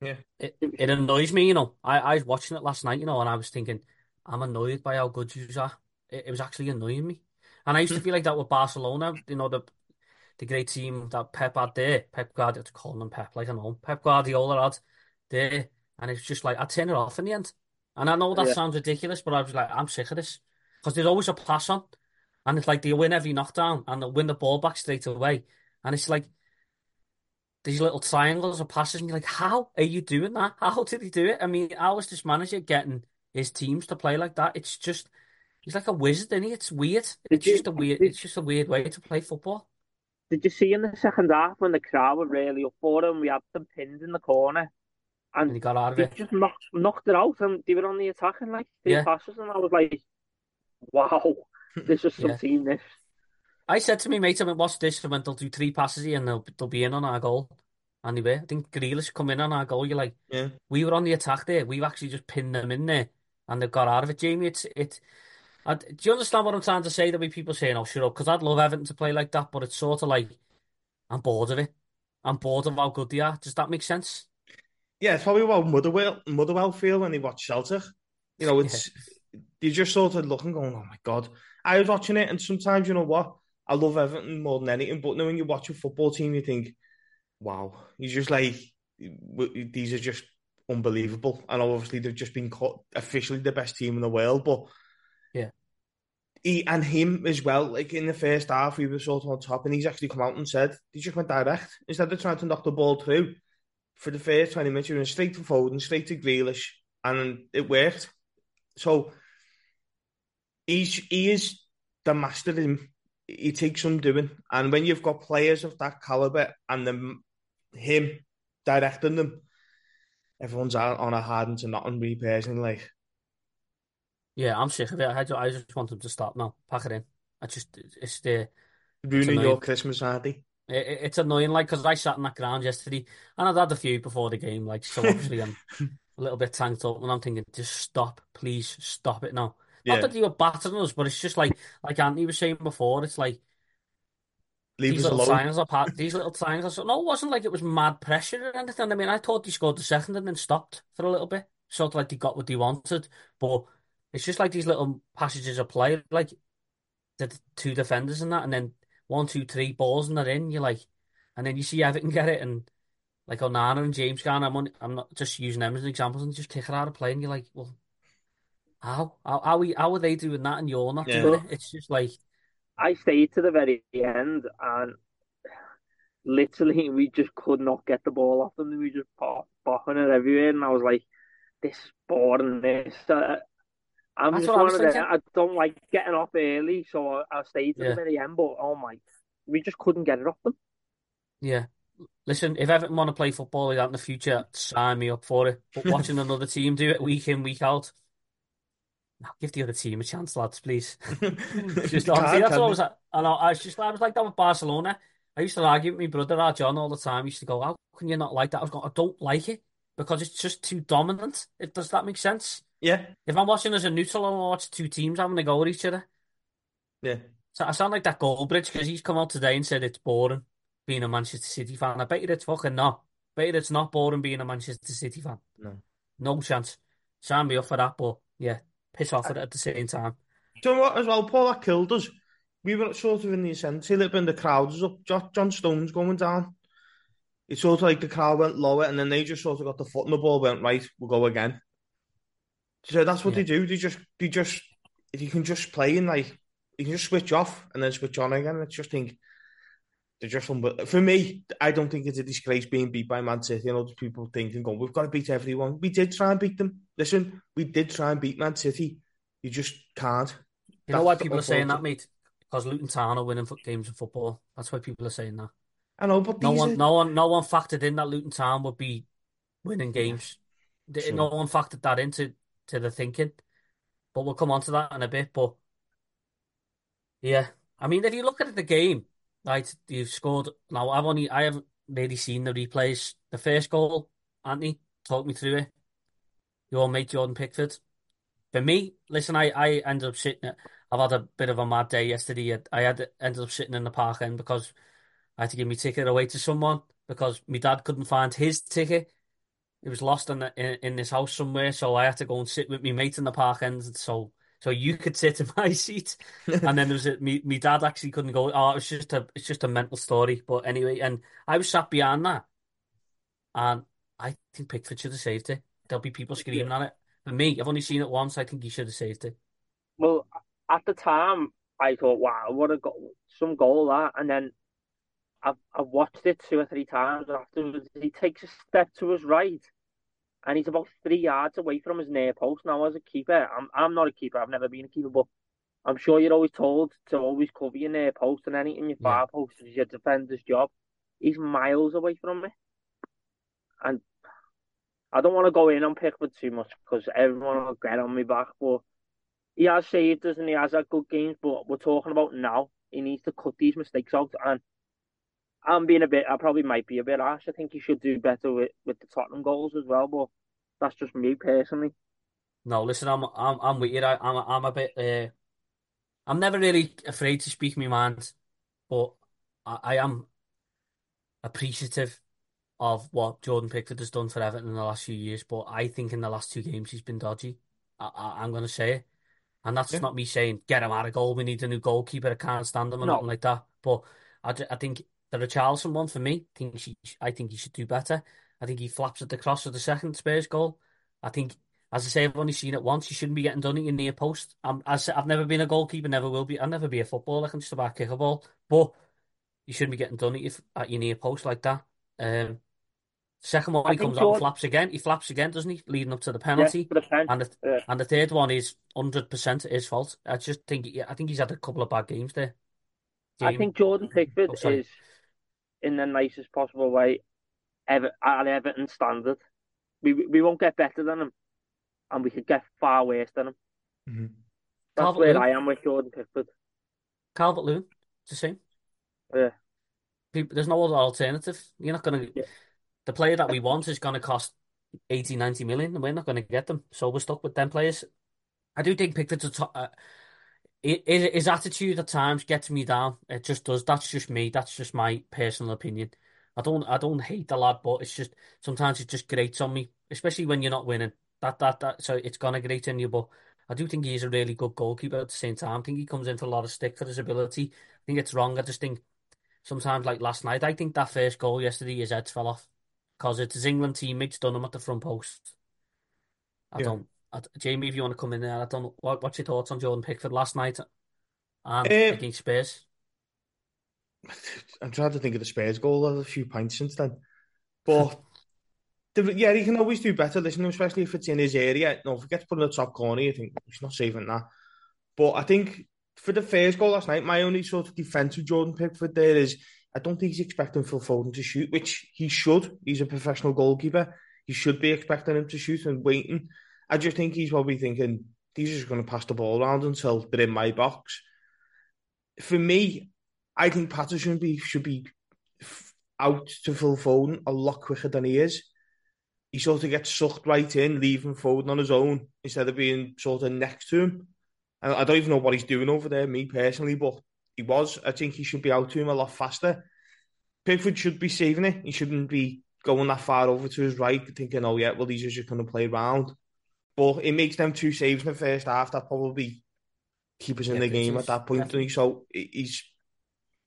Yeah. It, it annoys me, you know. I, I was watching it last night, you know, and I was thinking, I'm annoyed by how good you are. It, it was actually annoying me. And I used to hmm. feel like that with Barcelona, you know, the the great team that Pep had there. Pep Guardiola, to call them Pep, like I know, Pep Guardiola had there. And it's just like, I'd turn it off in the end. And I know that Yeah. sounds ridiculous, but I was like, I'm sick of this. Because there's always a pass on. And it's like they win every knockdown and they'll win the ball back straight away. And it's like, these little triangles of passes, and you're like, how are you doing that? How did he do it? I mean, how is this manager getting his teams to play like that? It's just, he's like a wizard, isn't he? It's weird. It's just a weird, did- it's just a weird way to play football. Did you see in the second half when the crowd were really up for him? We had them pinned in the corner, And and he got out of it. just knocked knocked it out, and they were on the attack and like three Yeah. passes, and I was like, "Wow, this is some Yeah. team." This I said to me mate, I went, what's this? I went, they'll do three passes here and they'll, they'll be in on our goal. And they were. I think Grealish come in on our goal. You're like, Yeah. we were on the attack there. We've actually just pinned them in there and they've got out of it. Jamie, it's, it, I, do you understand what I'm trying to say? There'll be people saying, oh, shut up. Because I'd love Everton to play like that, but it's sort of like, I'm bored of it. I'm bored of how good they are. Does that make sense? Yeah, it's probably what Motherwell, Motherwell feel when they watch Celtic. You know, it's you just sort of looking, going, "Oh my god!" I was watching it, and sometimes you know what? I love Everton more than anything, but now when you watch a football team, you think, "Wow!" You're just like, these are just unbelievable, and obviously they've just been caught officially the best team in the world, but Yeah. he and him as well. Like in the first half, we were sort of on top, and he's actually come out and said he just went direct instead of trying to knock the ball through. For the first twenty minutes, you went straight to Foden, straight to Grealish, and it worked. So he's he is the master in. He takes some doing, and when you've got players of that caliber and them him directing them, everyone's out on a hard and to nothing. Me personally, like Yeah, I'm sick of it. I, I just want them to stop now. Pack it in. I just, it's the, ruining your Christmas party. it, it- it's annoying, like, because I sat in that ground yesterday and I'd had a few before the game, like, so obviously I'm a little bit tanked up and I'm thinking, just stop, please stop it now. Yeah, Not that you were battering us, but it's just like, like Anthony was saying before, it's like, leave these little signs are part, these little signs are so, no, it wasn't like it was mad pressure or anything. I mean, I thought they scored the second and then stopped for a little bit, sort of like they got what they wanted, but it's just like these little passages of play, like the two defenders and that, and then one, two, three balls and they're in. You're like, and then you see Everton get it, and like Onana and James Garner. I'm, on, I'm not just using them as examples, and just kick it out of play, and you're like, well, how, how, how, are, we, how are they doing that, and you're not Yeah. doing it? It's just like, I stayed to the very end, and literally we just could not get the ball off them. We just bo- bopping it everywhere, and I was like, "This is boring." This. Uh, I'm That's just one of the. I don't like getting off early, so I, I stayed to Yeah. the very end. But oh my, we just couldn't get it off them. yeah. Listen, if Everton want to play football like that in the future, sign me up for it. But watching another team do it week in, week out, no, give the other team a chance, lads, please. Just honestly, that's what I was. I know. I was just. I was like that with Barcelona. I used to argue with my brother, our John, all the time. He used to go, "How can you not like that?" I was going, "I don't like it because it's just too dominant." It does that make sense? Yeah, If I'm watching as a neutral, I watch two teams having a go at each other. yeah. So I sound like that Goldbridge because he's come out today and said it's boring being a Manchester City fan. I bet you it's fucking not. bet you it's not boring being a Manchester City fan. No. No chance. Sign me up for that, but yeah, piss off at at the same time. Do you know what as well, Paul? That killed us. We were sort of in the ascendancy a little bit, and the crowd was up. John Stones going down. It's sort of like the crowd went lower, and then they just sort of got the foot in the ball, went right, we'll go again. So that's what Yeah. they do. They just, they just, if you can just play and like, you can just switch off and then switch on again. It's just think they're just unbe- for me. I don't think it's a disgrace being beat by Man City. And other people think and oh, go, we've got to beat everyone. We did try and beat them. Listen, we did try and beat Man City. You just can't. You know why people are saying that, mate? Because Luton Town are winning games of football. That's why people are saying that. I know, but No one, are, no one, no one factored in that Luton Town would be winning games. No one factored that into to the thinking. But we'll come on to that in a bit. But yeah, I mean, if you look at the game, right, you've scored. Now, I've only, I haven't really seen the replays. The first goal, Anthony, talk me through it. Your mate Jordan Pickford. For me, listen, I, I ended up sitting. I've had a bit of a mad day yesterday. I had ended up sitting in the park end because I had to give my ticket away to someone because my dad couldn't find his ticket. It was lost in, the, in in this house somewhere, so I had to go and sit with my mate in the park end. So so you could sit in my seat, and then there was a, me me dad actually couldn't go. Oh, it was just a it's just a mental story. But anyway, and I was sat behind that, and I think Pickford should have saved it. There'll be people screaming at it. For me, I've only seen it once. I think he should have saved it. Well, at the time, I thought, "Wow, what a go- some goal that!" And then I've I've watched it two or three times afterwards. He takes a step to his right, and he's about three yards away from his near post. Now, as a keeper, I'm I'm not a keeper. I've never been a keeper, but I'm sure you're always told to always cover your near post and anything your Yeah. far post is your defender's job. He's miles away from me, and I don't want to go in on Pickford too much because everyone will get on me back, but. He has saved us and he has had good games, but we're talking about now. He needs to cut these mistakes out. And I'm being a bit, I probably might be a bit harsh. I think he should do better with, with the Tottenham goals as well, but that's just me personally. No, listen, I'm I'm I'm with you. I, I'm I'm a bit. Uh, I'm never really afraid to speak my mind, but I, I am appreciative of what Jordan Pickford has done for Everton in the last few years. But I think in the last two games he's been dodgy, I, I, I'm going to say it. And that's Yeah. not me saying, get him out of goal, we need a new goalkeeper, I can't stand him or No. nothing like that. But I, I think the Richarlison one for me, think she, I think he should do better. I think he flaps at the cross of the second Spurs goal. I think, as I say, I've only seen it once. You shouldn't be getting done at your near post. I'm, as I say, I've never been a goalkeeper, never will be. I'll never be a footballer. I can just about kick a ball. But you shouldn't be getting done at your, at your near post like that. Um, second one, I he comes out and flaps again. He flaps again, doesn't he? Leading up to the Yeah, penalty. for the. And the, Yeah. and the third one is hundred percent his fault. I just think yeah, I think he's had a couple of bad games there. I think Jordan Pickford Oh, is, in the nicest possible way, Ever at Everton standard. We we won't get better than them, and we could get far worse than him. Mhm. That's Calvert-Lewin. where I am with Jordan Pickford. Calvert Lewin, it's the same. Yeah. People, there's no other alternative. You're not gonna. Yeah. The player that we want is gonna cost 80, 90 million, and we're not gonna get them. So we're stuck with them players. I do think Pickford's a top. Uh, hi- his, his attitude at times gets me down. It just does. That's just me. That's just my personal opinion. I don't. I don't hate the lad, but it's just sometimes it just grates on me, especially when you're not winning. That that that. So it's gonna grate on you, but. I do think he's a really good goalkeeper at the same time. I think he comes in for a lot of stick for his ability. I think it's wrong. I just think sometimes, like last night, I think that first goal yesterday, his head fell off because it's his England teammates done him at the front post. I Yeah. don't. Jamie, if you want to come in there, I don't. know. What, what's your thoughts on Jordan Pickford last night and Eh, against Spurs? I'm trying to think of the Spurs goal. There's a few pints since then. But the, yeah, he can always do better, listen, especially if it's in his area. No, if he gets put in the top corner, you think he's not saving that. But I think for the first goal last night, my only sort of defence of Jordan Pickford there is I don't think he's expecting Phil Foden to shoot, which he should. He's a professional goalkeeper. He should be expecting him to shoot and waiting. I just think he's probably thinking he's just going to pass the ball around until they're in my box. For me, I think Patterson be should be out to Phil Foden a lot quicker than he is. He sort of gets sucked right in, leaving Foden on his own instead of being sort of next to him. And I don't even know what he's doing over there, me personally, but he was. I think he should be out to him a lot faster. Pickford should be saving it. He shouldn't be going that far over to his right, thinking, "Oh yeah, well he's just going to play round." But it makes them two saves in the first half that probably keep us in Yeah, the game at that point. And so he- he's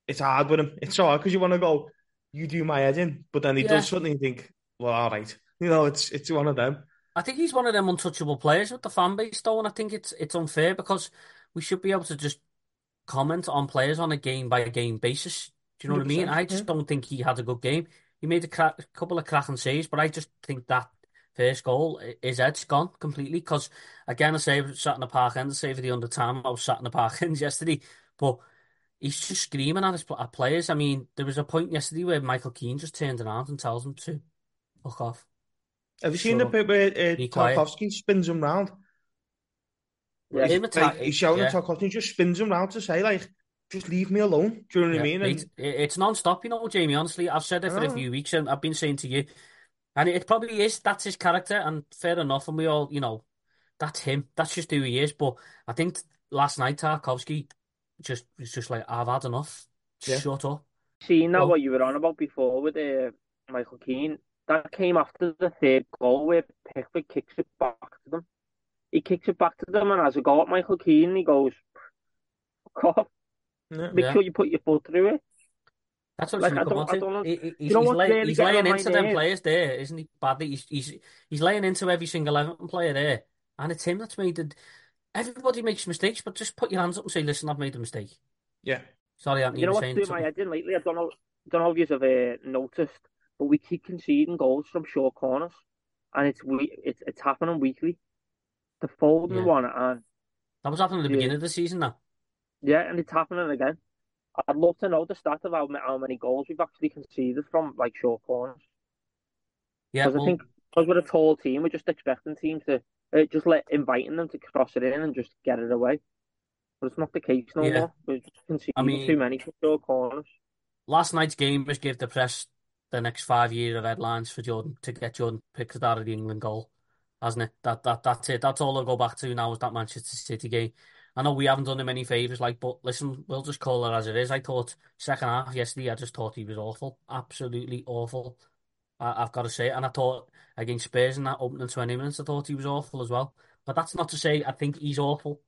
it's hard with him. It's hard because you want to go, you do my head in, but then he Yeah. does something you think, well, all right. You know, it's it's one of them. I think he's one of them untouchable players with the fan base, though, and I think it's it's unfair because we should be able to just comment on players on a game by game basis. Do you know what I mean? I just don't think he had a good game. He made a, cra- a couple of cracking saves, but I just think that first goal, his head's gone completely. Because again, I say I was sat in the park end, I say for the under time, I was sat in the park end yesterday, but he's just screaming at his at players. I mean, there was a point yesterday where Michael Keane just turned around and tells him to fuck off. Have you seen Shut the up. bit where uh, Tarkowski spins him round? Yeah. Him Like, attack- he's shouting yeah. at Tarkowski, just spins him round to say, like, just leave me alone. Do you know what I mean? And it- it's non-stop, you know, Jamie. Honestly, I've said it for a few weeks, and I've been saying to you, and it probably is. That's his character, and fair enough. And we all, you know, that's him. That's just who he is. But I think last night Tarkowski just was just like, I've had enough. Yeah. Shut up. Seeing that Well- what you were on about before with uh, Michael Keane, that came after the third goal where Pickford kicks it back to them. He kicks it back to them, and as a go at Michael Keane, he goes, "Fuck off! yeah. Make Yeah. sure you put your foot through it." That's what Like, it's I come don't- on I to. He- he- he's, he's, what's lay- he's laying into them nerves? players there, isn't he? Badly. He's, he's he's laying into every single Everton player there, and it's him that's made it. Everybody makes mistakes, but just put your hands up and say, "Listen, I've made a mistake." yeah. Sorry, Anthony, You know were what's saying doing my something. head in lately? I don't know. Don't know if you have uh, noticed, but we keep conceding goals from short corners, and it's we it's it's happening weekly. The Foden Yeah. one, and That was happening at the Yeah. beginning of the season, now. yeah, and it's happening again. I'd love to know the stat of how, how many goals we've actually conceded from like short corners. Yeah, Because I think because we're a tall team, we're just expecting teams to uh, just let inviting them to cross it in and just get it away. But it's not the case no Yeah. more. We're just conceding I mean- too many from short corners. last night's game just gave the press the next five year of headlines for Jordan to get Jordan Pickford out of the England goal, hasn't it? That that that's it. That's all I'll go back to now is that Manchester City game. I know we haven't done him any favours, like, but listen, we'll just call it as it is. I thought second half yesterday, I just thought he was awful, absolutely awful. I, I've got to say and I thought against Spurs in that opening twenty minutes, I thought he was awful as well. But that's not to say I think he's awful.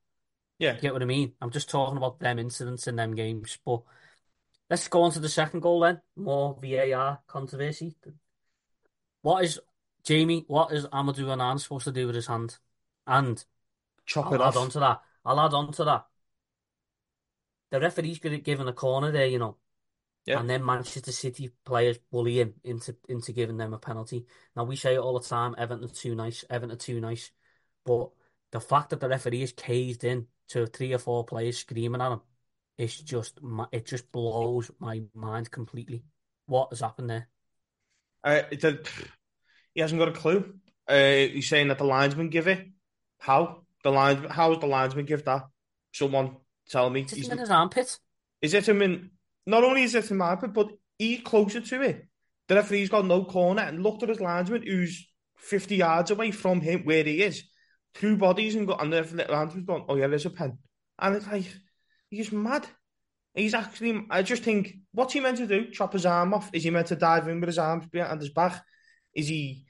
Yeah. You get what I mean? I'm just talking about them incidents in them games. But let's go on to the second goal then. More VAR controversy. What is Jamie? What is Amadou Onana supposed to do with his hand? And Chop I'll it add off. on to that. I'll add on to that. The referee's got given a corner there, you know. Yeah. And then Manchester City players bully him into into giving them a penalty. Now we say it all the time, Everton are too nice, Everton are too nice. But the fact that the referee is caved in to three or four players screaming at him, it's just it just blows my mind completely. What has happened there? Uh, a, he hasn't got a clue. Uh, he's saying that the linesman give it. How the linesman? How does the linesman give that? Someone tell me. It's He's- in his armpit. Is it him in? Not only is it him armpit, but he's closer to it. The referee's got no corner and looked at his linesman, who's fifty yards away from him, where he is. Two bodies and got and the linesman's gone. Oh yeah, there's a pen, and it's like he's mad. He's actually. I just think, what's he meant to do? Chop his arm off? Is he meant to dive in with his arms behind his back? Is he?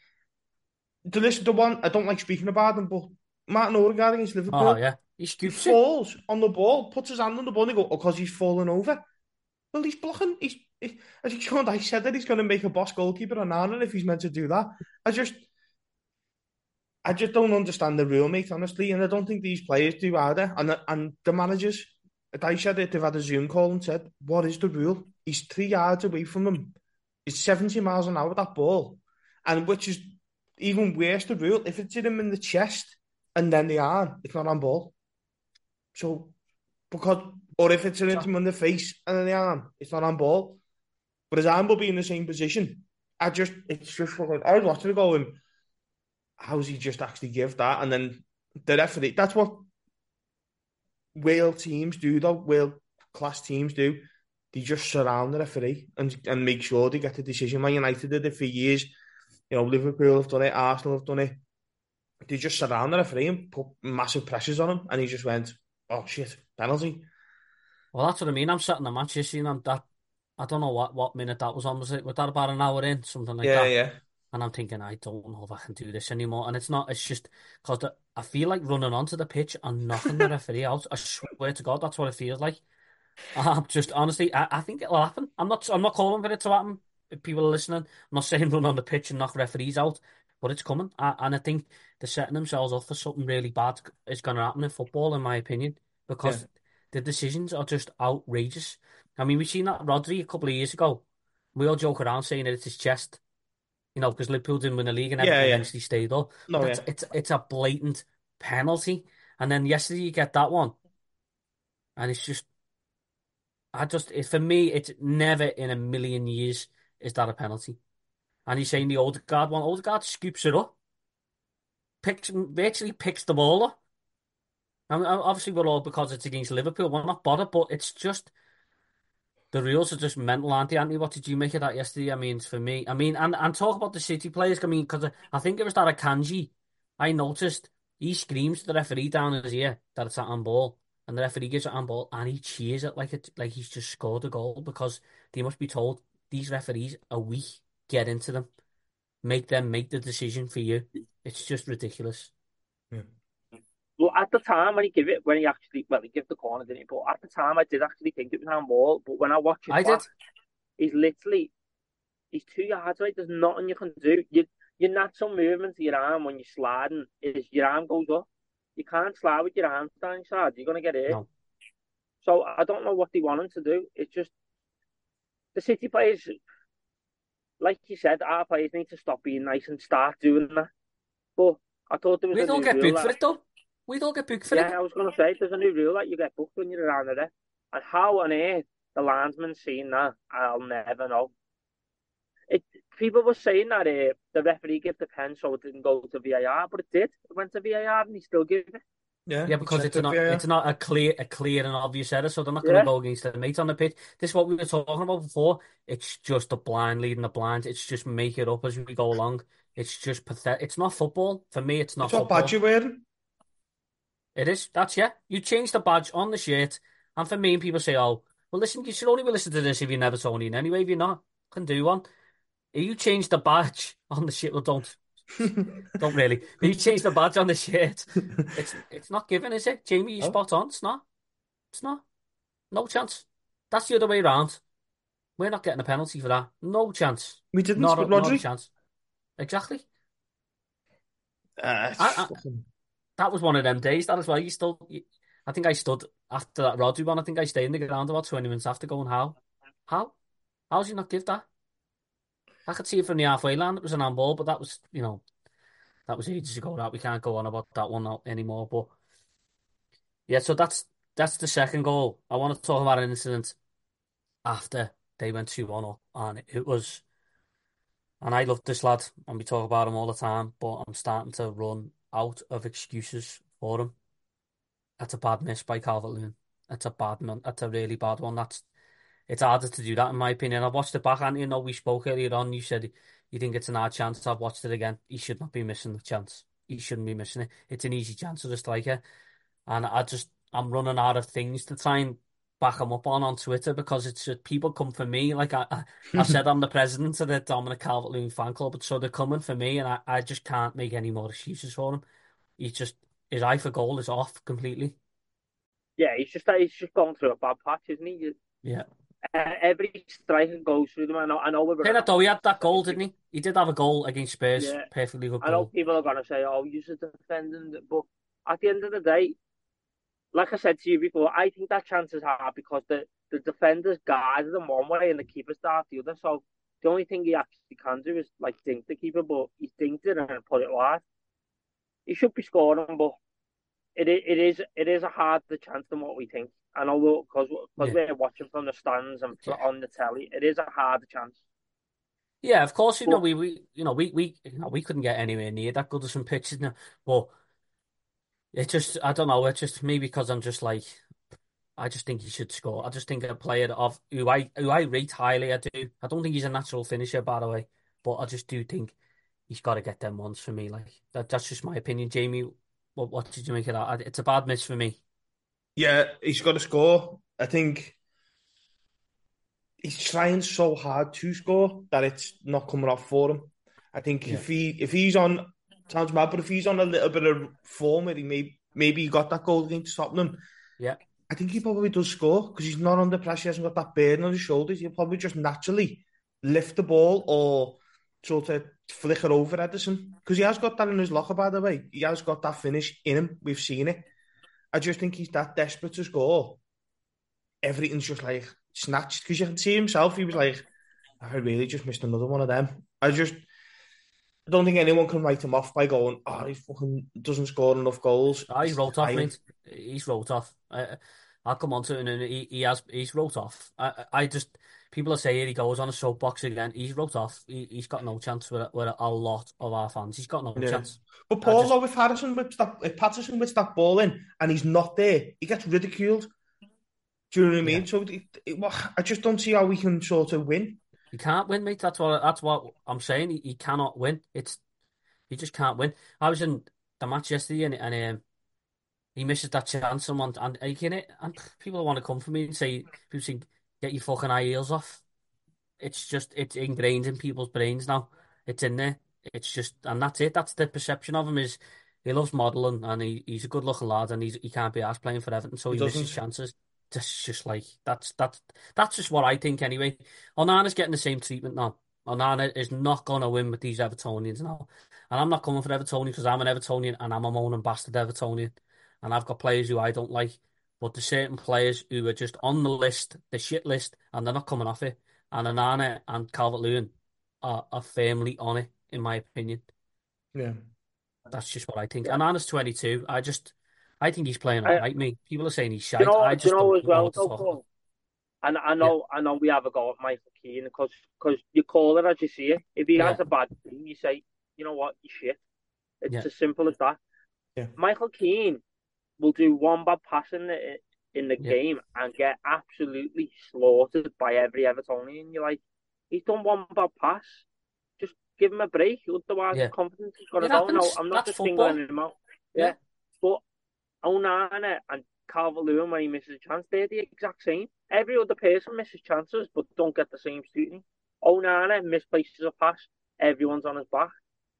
The list, the one I don't like speaking about him, but Martin Odegaard against Liverpool. Oh yeah, he He it. falls on the ball, puts his hand on the ball, and he go, oh, because he's fallen over. Well, he's blocking. He's, he, I think Sean Dyche said that he's going to make a boss goalkeeper on Arnold if he's meant to do that. I just, I just don't understand the rule, mate, honestly, and I don't think these players do either. And the, and the managers, Dyche said it, they've had a Zoom call and said, what is the rule? He's three yards away from them. He's 70 miles an hour, that ball. And which is even worse, the rule, if it's hit him in the chest and then the arm, it's not on ball. So, because, or if it's hit him on the face and then the arm, it's not on ball. But his arm will be in the same position. I just, it's just fucking, I was watching it going, how's he just actually give that? And then the referee, that's what whale teams do, though, whale class teams do. They just surround the referee and, and make sure they get the decision. Man United did it for years. You know, Liverpool have done it, Arsenal have done it. They just surround the referee and put massive pressures on him, and he just went, "Oh shit, penalty." Well, that's what I mean. I'm sitting the match, you see, and that I don't know what, what minute that was on. Was it was that about an hour in, something like yeah, that? Yeah, yeah. And I'm thinking, I don't know if I can do this anymore. And it's not. It's just because I feel like running onto the pitch and knocking the referee out. I swear to God, that's what it feels like. I'm just honestly, I, I think it'll happen. I'm not. I'm not calling for it to happen. If people are listening, I'm not saying run on the pitch and knock referees out, but it's coming. I, and I think they're setting themselves up for something really bad is going to happen in football, in my opinion, because Yeah. the decisions are just outrageous. I mean, we've seen that Rodri a couple of years ago. We all joke around saying that it's his chest, you know, because Liverpool didn't win the league and Yeah, everything yeah. eventually stayed up. No, yeah. it's it's a blatant penalty, and then yesterday you get that one, and it's just, I just it, for me, it's never in a million years is that a penalty. And he's saying the Odegaard one, Odegaard scoops it up, picks virtually picks the ball up. And obviously we're all because it's against Liverpool, we're not bothered, but it's just the rules are just mental, aren't they? Anthony, what did you make of that yesterday? I mean, for me, I mean, and and talk about the City players. I mean, because I think it was that Akanji. I noticed he screams to the referee down his ear that it's a handball, and the referee gives it handball, and he cheers it like it like he's just scored a goal because they must be told these referees are weak. Get into them, make them make the decision for you. It's just ridiculous. Well, at the time when he gave it, when he actually, well, he gave the corner, didn't he? But at the time, I did actually think it was an ball. But when I watch it I back, did. he's literally, he's two yards away. There's nothing you can do. You, your natural movement to your arm when you're sliding is your arm goes up. You can't slide with your arms down side. You're gonna get hit. No. So I don't know what they want him to do. It's just the City players, like you said, our players need to stop being nice and start doing that. But I thought there was We a don't get booked that- for it though. We don't get booked for yeah, it. I was going to say, there's a new rule that you get booked when you're around there. And how on earth the landsman seen that, I'll never know. It People were saying that uh, the referee gave the pen so it didn't go to VAR, but it did. It went to VAR and he still gave it. Yeah, Yeah, because it's not yeah. it's not a clear a clear and obvious error, so they're not going Yeah. to go against the mate on the pitch. This is what we were talking about before. It's just a blind leading the blind. It's just make it up as we go along. It's just pathetic. It's not football for me. It's not It's what badge you're wearing. It is. That's yeah. You change the badge on the shirt, and for me, people say, "Oh, well, listen, you should only be listening to this if you're an Evertonian anyway. If you're not, can do one. If you change the badge on the shirt, well, don't Don't really. But you changed the badge on the shirt. It's it's not given, is it? Jamie, you No. spot on. It's not. It's not. No chance. That's the other way around. We're not getting a penalty for that. No chance. We didn't Not a, not a chance. Exactly. Uh, I- I- That was one of them days. That is why. You still. You, I think I stood after that Rodri one. I think I stayed in the ground about 20 minutes after going, how? How? How did you not give that? I could see it from the halfway line. It was an handball, but that was, you know, that was ages ago. That we can't go on about that one anymore. But yeah, so that's that's the second goal. I want to talk about an incident after they went 2 1 up, and it was. And I love this lad, and we talk about him all the time, but I'm starting to run out of excuses for him. That's a bad miss by Calvert-Lewin. That's a bad one. That's a really bad one. That's it's harder to do that in my opinion. I've watched it back, and you know we spoke earlier on. You said you think it's an hard chance. I've watched it again. He should not be missing the chance. He shouldn't be missing it. It's an easy chance for the striker, and I just I'm running out of things to try and back him up on on Twitter because it's just, people come for me. Like I, I, I said, I'm the president of the Dominic Calvert-Lewin fan club, but so they're coming for me, and I, I just can't make any more excuses for him. He's just his eye for goal is off completely. Yeah, he's just he's just gone through a bad patch, isn't he? Yeah. Uh, every striker goes through them. I know. I know we're. Though, he had that goal, didn't he? He did have a goal against Spurs. Yeah. Perfectly good Goal. I know people are gonna say, "Oh, you're just defending," but at the end of the day, like I said to you before, I think that chance is hard because the the defenders guarded them one way and the keeper started the other. So the only thing he actually can do is like dink the keeper, but he dinked it and put it wide. He should be scoring, but it it is it is a harder chance than what we think. And although because because Yeah. we're watching from the stands and Yeah. on the telly, it is a harder chance. Yeah, of course, you know, we, we you know, we, we you know, we couldn't get anywhere near that good of some pitches now. But it just I don't know, it's just me because I'm just like I just think he should score. I just think a player of who I who I rate highly, I do. I don't think he's a natural finisher, by the way, but I just do think he's got to get them ones for me. Like that, that's just my opinion. Jamie, what what did you make of that? It's a bad miss for me. Yeah, he's got to score. I think he's trying so hard to score that it's not coming off for him. I think if he if he's on sounds mad, but if he's on a little bit of form where he may maybe he got that goal against Tottenham, Yeah. I think he probably does score because he's not under pressure. He hasn't got that burden on his shoulders. He'll probably just naturally lift the ball or sort of flicker over Ederson because he has got that in his locker. By the way, he has got that finish in him. We've seen it. I just think he's that desperate to score. Everything's just like snatched because you can see himself. He was like, I really just missed another one of them. I just I don't think anyone can write him off by going, oh, he fucking doesn't score enough goals. Oh, he's wrote off, I- mate. He's wrote off. I, I'll come on to it, and he, he has he's wrote off. I I just people are saying he goes on a soapbox again. He's wrote off. He, he's got no chance with with a lot of our fans. He's got no Yeah. chance. But Paul, just- though, if Harrison whips that, if Patterson whips that ball in and he's not there, he gets ridiculed. Do you know what I mean? So it, it, well, I just don't see how we can sort of win. He can't win, mate. That's what that's what I'm saying. He, he cannot win. It's he just can't win. I was in the match yesterday, and, and um, he misses that chance. Someone and in it, and people want to come for me and say, people say, get your fucking high heels off. It's just it's ingrained in people's brains now. It's in there. It's just and that's it. That's the perception of him is he loves modelling and he, he's a good looking lad and he's he can't be asked playing for Everton, so He he, misses chances. That's just like that's that's that's just what I think anyway. Onana's getting the same treatment now. Onana is not going to win with these Evertonians now. And I'm not coming for Evertonian because I'm an Evertonian and I'm a moaning bastard Evertonian. And I've got players who I don't like. But there's certain players who are just on the list, the shit list, and they're not coming off it. And Onana and Calvert-Lewin are, are firmly on it, in my opinion. Yeah. That's just what I think. Onana's 22. I just, I think he's playing I- all right, me. People are saying he's shite. You know, I just you know don't as well, what to though, talk Paul? about. And I know, I know we have a go at Michael Keane because because you call it as you see it. If he has a bad game, you say, you know what, you shit. It's Yeah. as simple as that. Yeah. Michael Keane will do one bad pass in the in the Yeah. game and get absolutely slaughtered by every Evertonian. You're like, he's done one bad pass. Just give him a break. Otherwise, Yeah. his confidence is going to It go. No. I'm not That's just football. singling him out. Yeah. Yeah. But Onana and Calvert-Lewin when he misses a chance, they're the exact same. Every other person misses chances but don't get the same scrutiny. Onana misplaces a pass, everyone's on his back.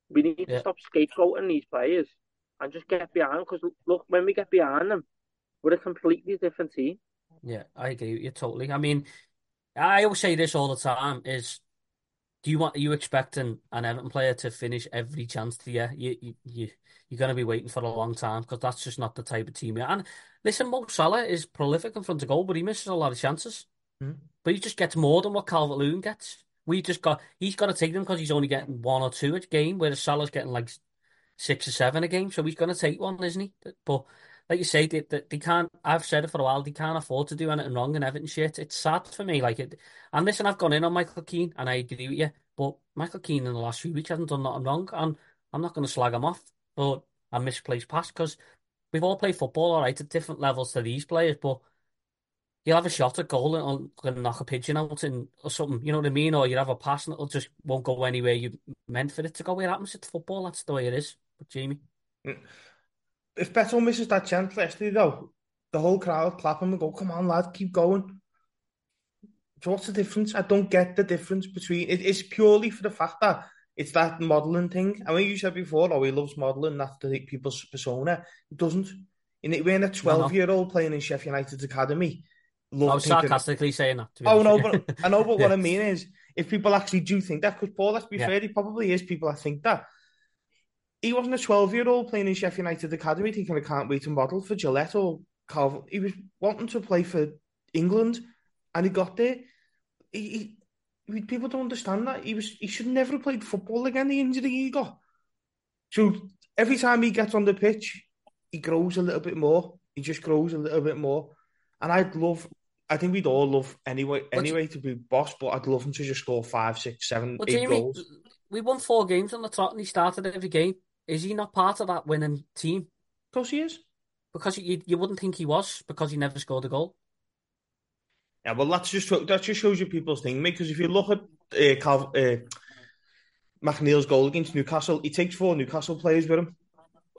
We need Yeah. to stop scapegoating these players and just get behind. Because look, when we get behind them, we're a completely different team. Yeah, I agree with you totally. I mean, I always say this all the time: is do you want are you expecting an Everton player to finish every chance to you? You you, you you're going to be waiting for a long time because that's just not the type of team. we are. And listen, Mo Salah is prolific in front of goal, but he misses a lot of chances. Hmm. But he just gets more than what Calvert Lewin gets. We just got he's got to take them because he's only getting one or two a game, whereas Salah's getting like six or seven a game. So he's going to take one, isn't he? But like you say, they, they, they can't. I've said it for a while. They can't afford to do anything wrong in Everton shit. It's sad for me. Like it. And listen, I've gone in on Michael Keane, and I agree with you. But Michael Keane in the last few weeks hasn't done nothing wrong, and I'm not going to slag him off But a misplaced pass because we've all played football, all right, at different levels to these players. But you'll have a shot at goal and, and knock a pigeon out and or something. You know what I mean? Or you have a pass and it'll just won't go anywhere you meant for it to go. Where happens it's football. That's the way it is. But Jamie, mm. If Beto misses that chance yesterday, though, the whole crowd clap him and go, "Come on, lad, keep going." So what's the difference? I don't get the difference between it. It's purely for the fact that it's that modelling thing. I mean, you said before, oh, he loves modelling. That's the people's persona. It doesn't. In it, when a twelve-year-old playing in Sheffield United's academy, I was thinking, sarcastically saying that. Oh no, but I know. But what I mean is, if people actually do think that, because Paul, let's be Yeah. fair, he probably is people that think that. He wasn't a twelve-year-old playing in Sheffield United academy thinking I can't wait to model for Gillette or Calvin. He was wanting to play for England, and he got there. He, he, people don't understand that he was. He should never have played football again. The injury he got. So every time he gets on the pitch, he grows a little bit more. He just grows a little bit more, and I'd love. I think we'd all love anyway anyway to be boss, but I'd love him to just score five, six, seven, Well, eight Jamie, goals. we won four games on the trot and he started every game. Is he not part of that winning team? Of course he is. Because you you wouldn't think he was because he never scored a goal. Yeah, well, that's just that just shows you people's thing, mate. Because if you look at uh, Cal, uh, McNeil's goal against Newcastle, he takes four Newcastle players with him,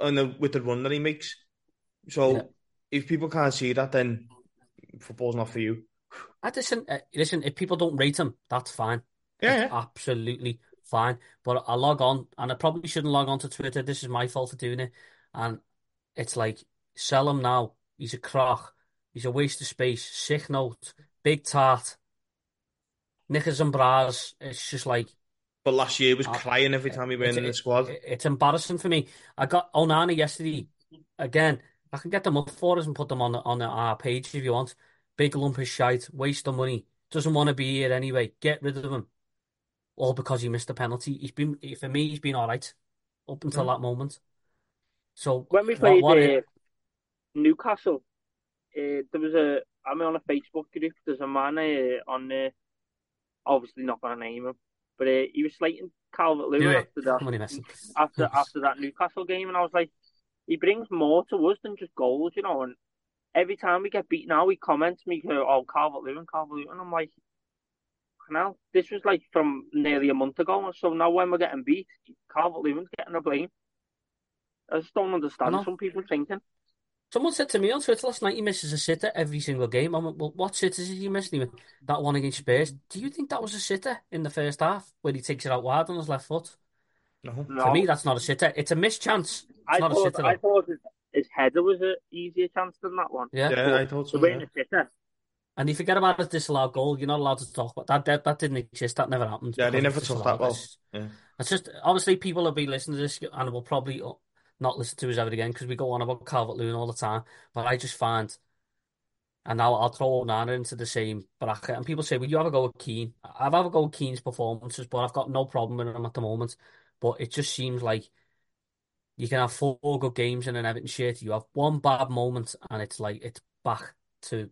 and the, with the run that he makes. So Yeah. if people can't see that, then football's not for you. I listen, uh, listen. If people don't rate him, that's fine. Yeah, It's absolutely fine. But I log on, and I probably shouldn't log on to Twitter. This is my fault for doing it. And it's like, sell him now. He's a crock. He's a waste of space. Sick note. Big tart. Knickers and bras. It's just like, But last year he was Uh, crying every time he went in the squad. it- it's embarrassing for me. I got Onana yesterday. Again, I can get them up for us and put them on the, on the, our page if you want. Big lump of shite, waste of money. Doesn't want to be here anyway. Get rid of him. All because he missed a penalty. He's been for me. He's been all right up until that moment. So When we played what uh, is- Newcastle, uh, there was a. I'm on a Facebook group. There's a man uh, on there. Obviously, not gonna name him, but uh, he was slating Calvert do Lewin after that. Come on, you messing. after after that Newcastle game, and I was like, he brings more to us than just goals, you know. And every time we get beaten out, he comments me, go, "Oh, Calvert-Lewin, Calvert Lewin." I'm like, now this was like from nearly a month ago, so now when we're getting beat, Calvert-Lewin's getting the blame. I just don't understand know. some people thinking. Someone said to me on Twitter last night he misses a sitter every single game. I went, well, what sitters did he miss? And he went, that one against Spurs. Do you think that was a sitter in the first half where he takes it out wide on his left foot? No. No, For me, that's not a sitter. It's a missed chance. It's I not a thought sitter. I though. thought his, his header was an easier chance than that one. Yeah. Yeah, I thought so. The way yeah. the sitter, And you forget about his disallowed goal. You're not allowed to talk about that. That, that didn't exist. That never happened. Yeah, they never took that well. It's, Yeah. it's just obviously people will be listening to this and will probably not listen to us ever again because we go on about Calvert-Lewin all the time. But I just find, and now I'll throw Onana into the same bracket. And people say, "Well, you have a go with Keane." I've had a go with Keane's performances, but I've got no problem with him at the moment. But it just seems like you can have four good games in an Everton shirt. You have one bad moment, and it's like it's back to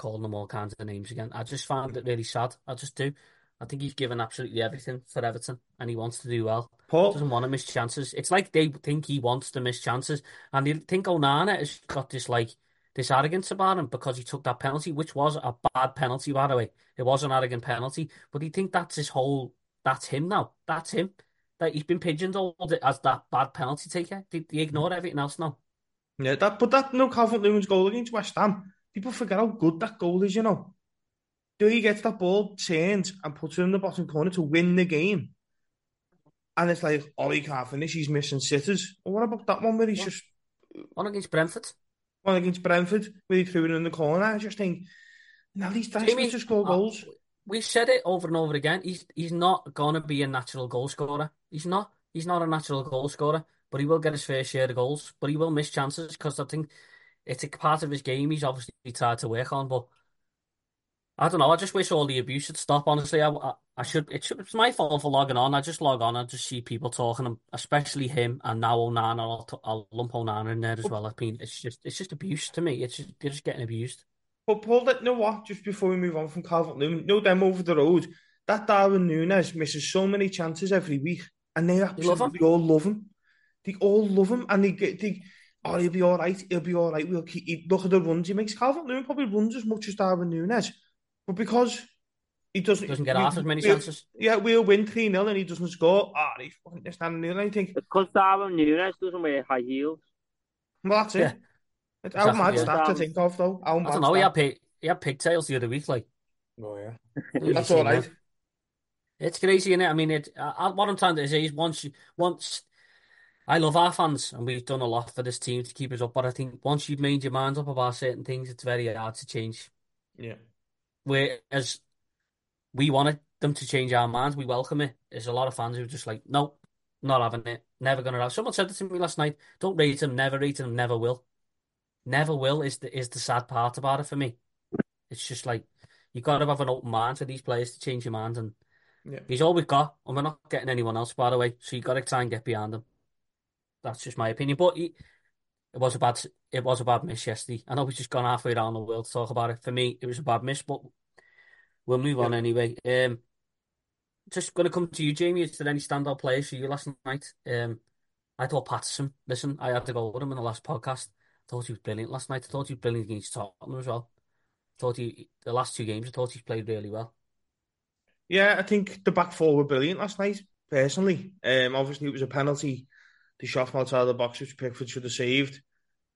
calling them all kinds of names again. I just find it really sad. I just do. I think he's given absolutely everything for Everton, and he wants to do well. Paul, Doesn't want to miss chances. It's like they think he wants to miss chances, and they think Onana has got this like this arrogance about him because he took that penalty, which was a bad penalty, by the way. It was an arrogant penalty, but he think that's his whole. That's him now. That's him. That he's been pigeonholed as that bad penalty taker. They, they ignore everything else now. yeah, that but that no Calvert-Lewin's goal against West Ham. People forget how good that goal is. You know, do he gets that ball turned and puts it in the bottom corner to win the game? and it's like, oh, he can't finish, he's missing sitters. Well, what about that one where he's just One against Brentford. one against Brentford, where he threw it in the corner? I just think, now these guys need to score goals. We've said it over and over again. He's he's not gonna be a natural goal scorer. He's not. He's not a natural goal scorer, but he will get his fair share of goals. But he will miss chances because I think it's a part of his game. He's obviously tried to work on, but I don't know. I just wish all the abuse would stop. Honestly, I, I, I should. It should. It's my fault for logging on. I just log on. I just see people talking, especially him and now Onana. I'll, I'll lump Onana in there as well. I mean, it's just it's just abuse to me. It's just, you're just getting abused. But Paul, that, you know what? Just before we move on from Calvert-Lewin, no them over the road. That Darwin Núñez misses so many chances every week, and they love him? all love him. They all love him, and they get they. Oh, he'll be all right. He'll be all right. We'll keep. He, look at the runs he makes. Calvert-Lewin probably runs as much as Darwin Núñez, but because he doesn't Doesn't get we- half as many chances. Yeah, we'll win three 0 and he doesn't score. Ah, he's fucking standing there. I think. It's because Darwin Núñez doesn't wear high heels. Well, that's it. Yeah. It's how Exactly, mad yeah. stat to think of though. How I mad don't know. He had pig, he had pigtails the other week. Like Oh yeah, that's you all that? It's crazy, is it? I mean, it. I, I- what I'm trying to say is once, you- once I love our fans, and we've done a lot for this team to keep us up. But I think once you've made your mind up about certain things, it's very hard to change. Yeah. Whereas we wanted them to change our minds, we welcome it. There's a lot of fans who are just like, no, not having it, never gonna have. Someone said it to me last night. Don't rate him, never rate him, never will. Never will is the is the sad part about it for me. It's just like you got to have an open mind for these players to change your mind, and Yeah. he's all we've got, and we're not getting anyone else, by the way. So you got to try and get behind him. That's just my opinion. But he, it was a bad, it was a bad miss yesterday. I know we've just gone halfway around the world to talk about it. For me, it was a bad miss, but we'll move on anyway. Um, just going to come to you, Jamie. Is there any standout players for you last night? Um, I thought Patterson. Listen, I had to go with him in the last podcast. I thought he was brilliant last night. I thought he was brilliant against Tottenham as well. I thought he the last two games. I thought he played really well. Yeah, I think the back four were brilliant last night, personally. Um, obviously, it was a penalty. The shot from outside the box, which Pickford should have saved.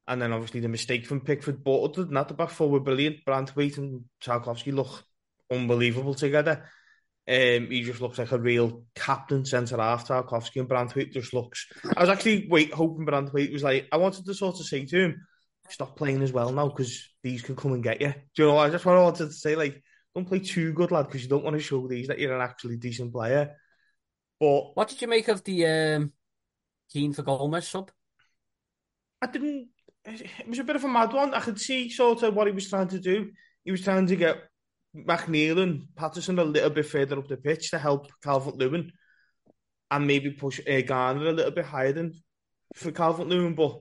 And then obviously the mistake from Pickford. But other than that, the back four were brilliant. Branthwaite and Tarkowski look unbelievable together. Um, he just looks like a real captain centre half. Tarkowski and Branthwaite just looks. I was actually wait hoping Branthwaite was like. I wanted to sort of say to him, stop playing as well now because these can come and get you. Do you know? I just what I wanted to say like don't play too good, lad, because you don't want to show these that you're an actually decent player. But What did you make of the um, Keane for Gomes sub? I didn't. It was a bit of a mad one. I could see sort of what he was trying to do. He was trying to get McNeil and Patterson a little bit further up the pitch to help Calvert-Lewin, and maybe push uh, Garner a little bit higher than for Calvert-Lewin. But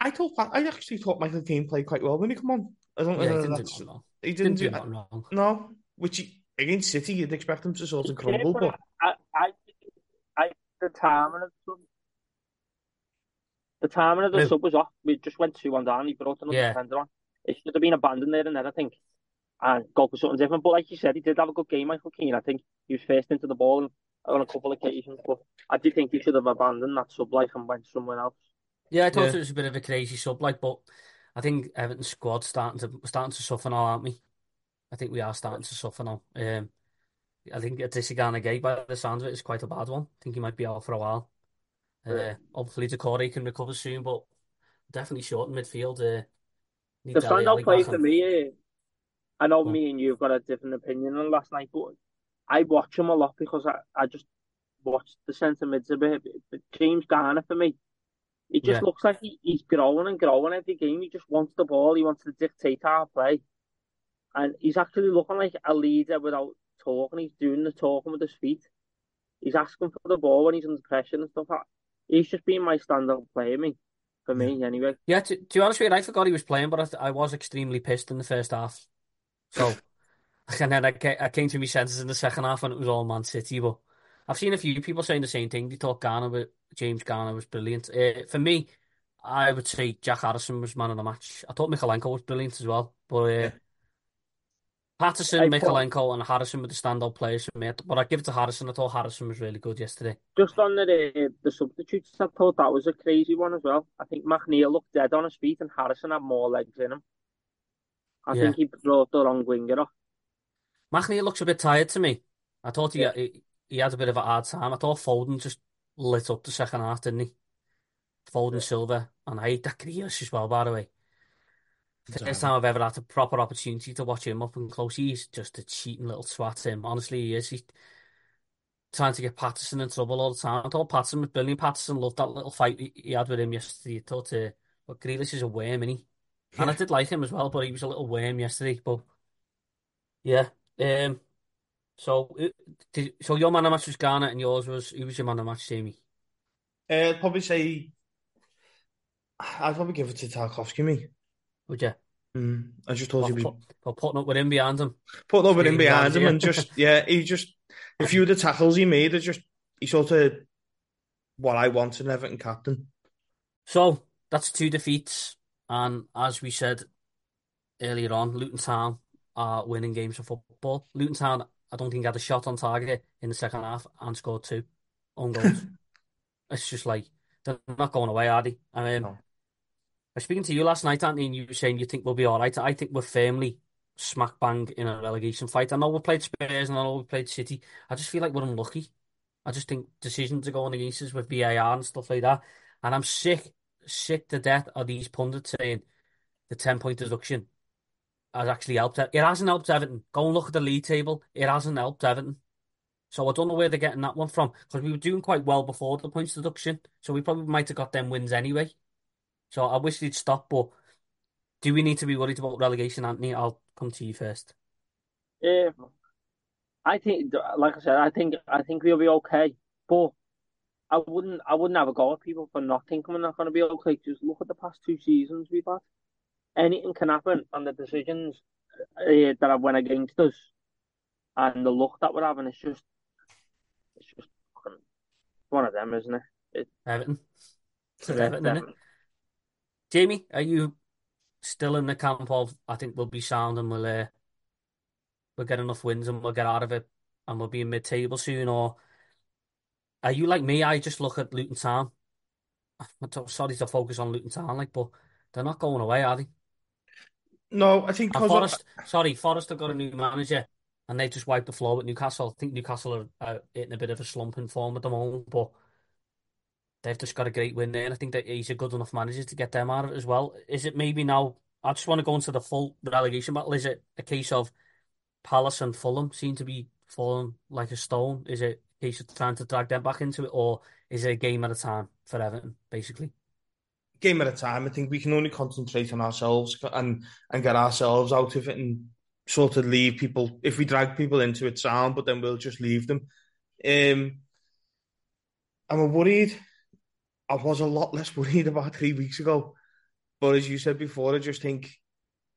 I thought I actually thought Michael Keane played quite well when he come on. I don't know Yeah, he didn't do that's- nothing wrong. he Didn't didn't do do nothing wrong. no, which he, against City you'd expect him to sort of crumble, Yeah, but I, I, I, the timing of the sub, the timing of the Who? sub was off. We just went two one down. He brought another Yeah. defender on. It should have been abandoned there and then, I think, and go for something different. But like you said, he did have a good game, Michael Keane. I think he was first into the ball on a couple of occasions, but I do think he should have abandoned that sub life and went somewhere else. Yeah, I thought Yeah. it was a bit of a crazy sub, like, but I think Everton's squad's starting to starting to suffer now, aren't we? I think we are starting to suffer now. Um, I think a Idrissa Gana Gueye, by the sounds of it, is quite a bad one. I think he might be out for a while. Uh, Yeah. hopefully Doucouré can recover soon, but definitely short in midfield. Uh, The standout play for me, eh, I know on. me and you've got a different opinion on last night, but I watch him a lot because I, I just watched the centre mids a bit. But James Garner for me, he just Yeah. looks like he, he's growing and growing every game. He just wants the ball. He wants to dictate our play, and he's actually looking like a leader without talking. He's doing the talking with his feet. He's asking for the ball when he's under pressure and stuff. He's just been my standout player, me, for me anyway. Yeah, to, to be honest with you, I forgot he was playing, but I, th- I was extremely pissed in the first half. So, and then I, ca- I came to my senses in the second half and it was all Man City. But I've seen a few people saying the same thing. They thought Garner, was- James Garner was brilliant. Uh, for me, I would say Jack Harrison was man of the match. I thought Mykolenko was brilliant as well. But uh, Yeah. Patterson, I Mykolenko, and Harrison were the standout players for me. But I give it to Harrison. I thought Harrison was really good yesterday. Just on the the substitutes, I thought that was a crazy one as well. I think McNeil looked dead on his feet, and Harrison had more legs in him. I Yeah. think he brought the wrong winger off. McNeil looks a bit tired to me. I thought he, Yeah. he he had a bit of a hard time. I thought Foden just lit up the second half, didn't he? Foden, Silva, and I hate that Grealish as well, by the way. First time I've ever had a proper opportunity to watch him up and close. He's just a cheating little swat. Him, honestly, he is. He's trying to get Patterson in trouble all the time. I thought Patterson was brilliant. Patterson loved that little fight he, he had with him yesterday. I thought, uh, but Grealish is a worm, isn't he? And I did like him as well, but he was a little worm yesterday. But yeah, um, so uh, did, so your man of match was Garner, and yours was who was your man of match, Jamie? Uh, I'd probably say I'd probably give it to Tarkowski, me. Would you? Mm, I just told was Put, put, putting up with him behind him. putting over in Three behind yards, him and just yeah, he just a few of the tackles he made are just he sort of what I want in Everton captain. So that's two defeats, and as we said earlier on, Luton Town are winning games of football. Luton Town, I don't think had a shot on target in the second half and scored two own goals. it's just like they're not going away, are they? I mean, No. I was speaking to you last night, Anthony, and you were saying you think we'll be all right. I think we're firmly smack bang in a relegation fight. I know we played Spurs and I know we played City. I just feel like we're unlucky. I just think decisions are going against us with VAR and stuff like that. And I'm sick, sick to death of these pundits saying the 10 point deduction has actually helped. It hasn't helped Everton. Go and look at the league table. It hasn't helped Everton. So I don't know where they're getting that one from because we were doing quite well before the points deduction. So we probably might have got them wins anyway. So I wish they'd stop. But do we need to be worried about relegation, Anthony? I'll come to you first. Yeah, I think, like I said, I think I think we'll be okay. But I wouldn't I wouldn't have a go at people for not thinking we're not going to be okay. Just look at the past two seasons we've had. Anything can happen, and the decisions uh, that have went against us, and the luck that we're having, it's just, it's just one of them, isn't it? Everton. It's Everton, definitely. Jamie, are you still in the camp of I think we'll be sound and we'll uh, we'll get enough wins and we'll get out of it and we'll be in mid table soon, or are you like me? I just look at Luton Town. I'm sorry to focus on Luton Town, like, but they're not going away, are they? No, I think And because Forest, sorry, Forest have got a new manager and they just wiped the floor with Newcastle. I think Newcastle are, are hitting a bit of a slump in form at the moment, but they've just got a great win there, and I think that he's a good enough manager to get them out of it as well. Is it maybe now? I just want to go into the full relegation battle. Is it a case of Palace and Fulham seem to be falling like a stone? Is it a case of trying to drag them back into it, or is it a game at a time for Everton, basically? game at a time. I think we can only concentrate on ourselves and and get ourselves out of it and sort of leave people. If we drag people into it, sound, but then we'll just leave them. Um, I'm worried. I was a lot less worried about three weeks ago, but as you said before, I just think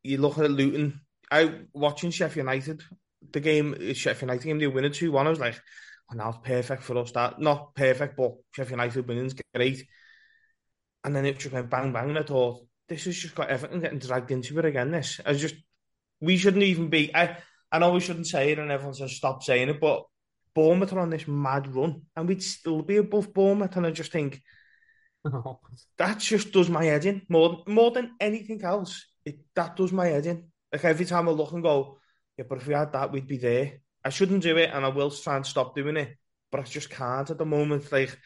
you look at Luton. I watching Sheffield United, the game Sheffield United game, they win it two one. I was like, oh, now it's perfect for us. That not perfect, but Sheffield United winning's great. And then it just went bang bang, and I thought this has just got everything getting dragged into it again. This I just we shouldn't even be. I I know we shouldn't say it, and everyone says stop saying it, but Bournemouth are on this mad run, and we'd still be above Bournemouth. And I just think that just does my head in more more than anything else. It that does my head in. Like every time I look and go, yeah, but if we had that, we'd be there. I shouldn't do it, and I will try and stop doing it, but I just can't at the moment. Like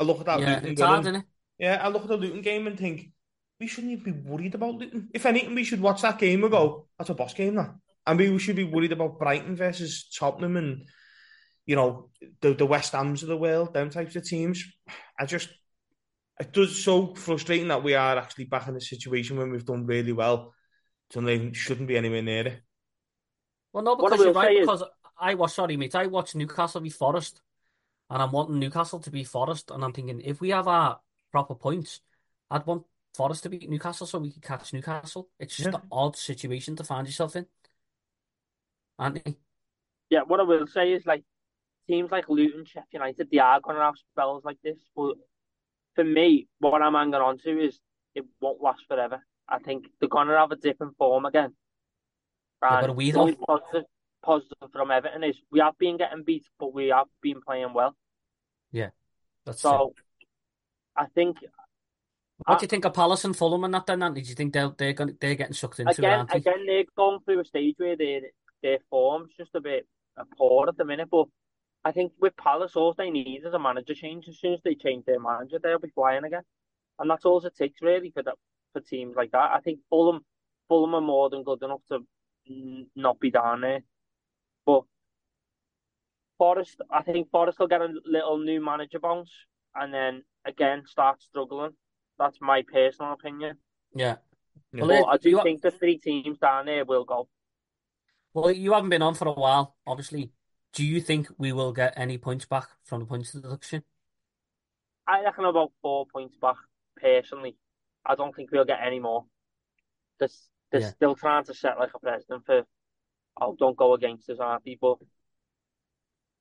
I look at that yeah, Luton hard, it? yeah, I look at the Luton game and think we shouldn't even be worried about Luton. If anything, we should watch that game and go, that's a boss game, that. And we should be worried about Brighton versus Tottenham and you know the the West Hams of the world, them types of teams. I just it does so frustrating that we are actually back in a situation when we've done really well. So they shouldn't be anywhere near it. Well, no, because you're right. is- Because I watch, sorry, mate, I watched Newcastle v Forest, and I'm wanting Newcastle to be Forest, and I'm thinking if we have our proper points, I'd want Forest to beat Newcastle so we could catch Newcastle. It's just Yeah. an odd situation to find yourself in, Anthony. Yeah, what I will say is like teams like Luton, Sheffield United, they are going to have spells like this. But for me, what I'm hanging on to is it won't last forever. I think they're going to have a different form again. And we only positive, positive from Everton is we have been getting beat, but we have been playing well. Yeah, that's it. So I think What do you think of Palace and Fulham and that then, Anthony? Do you think they're they're going they're getting sucked into it, again, they? again, they're going through a stage where their their form's just a bit poor at the minute. But I think with Palace, all they need is a manager change. As soon as they change their manager, they'll be flying again, and that's all it takes really for that for teams like that. I think Fulham, Fulham are more than good enough to not be down there, but Forest, I think Forest will get a little new manager bounce, and then again start struggling. That's my personal opinion. Yeah. Well, but I do you... think the three teams down there will go. Well, you haven't been on for a while, obviously. Do you think we will get any points back from the points deduction? I reckon about four points back, personally. I don't think we'll get any more. They're, they're yeah. still trying to set like a precedent for, oh, don't go against us, aren't they? But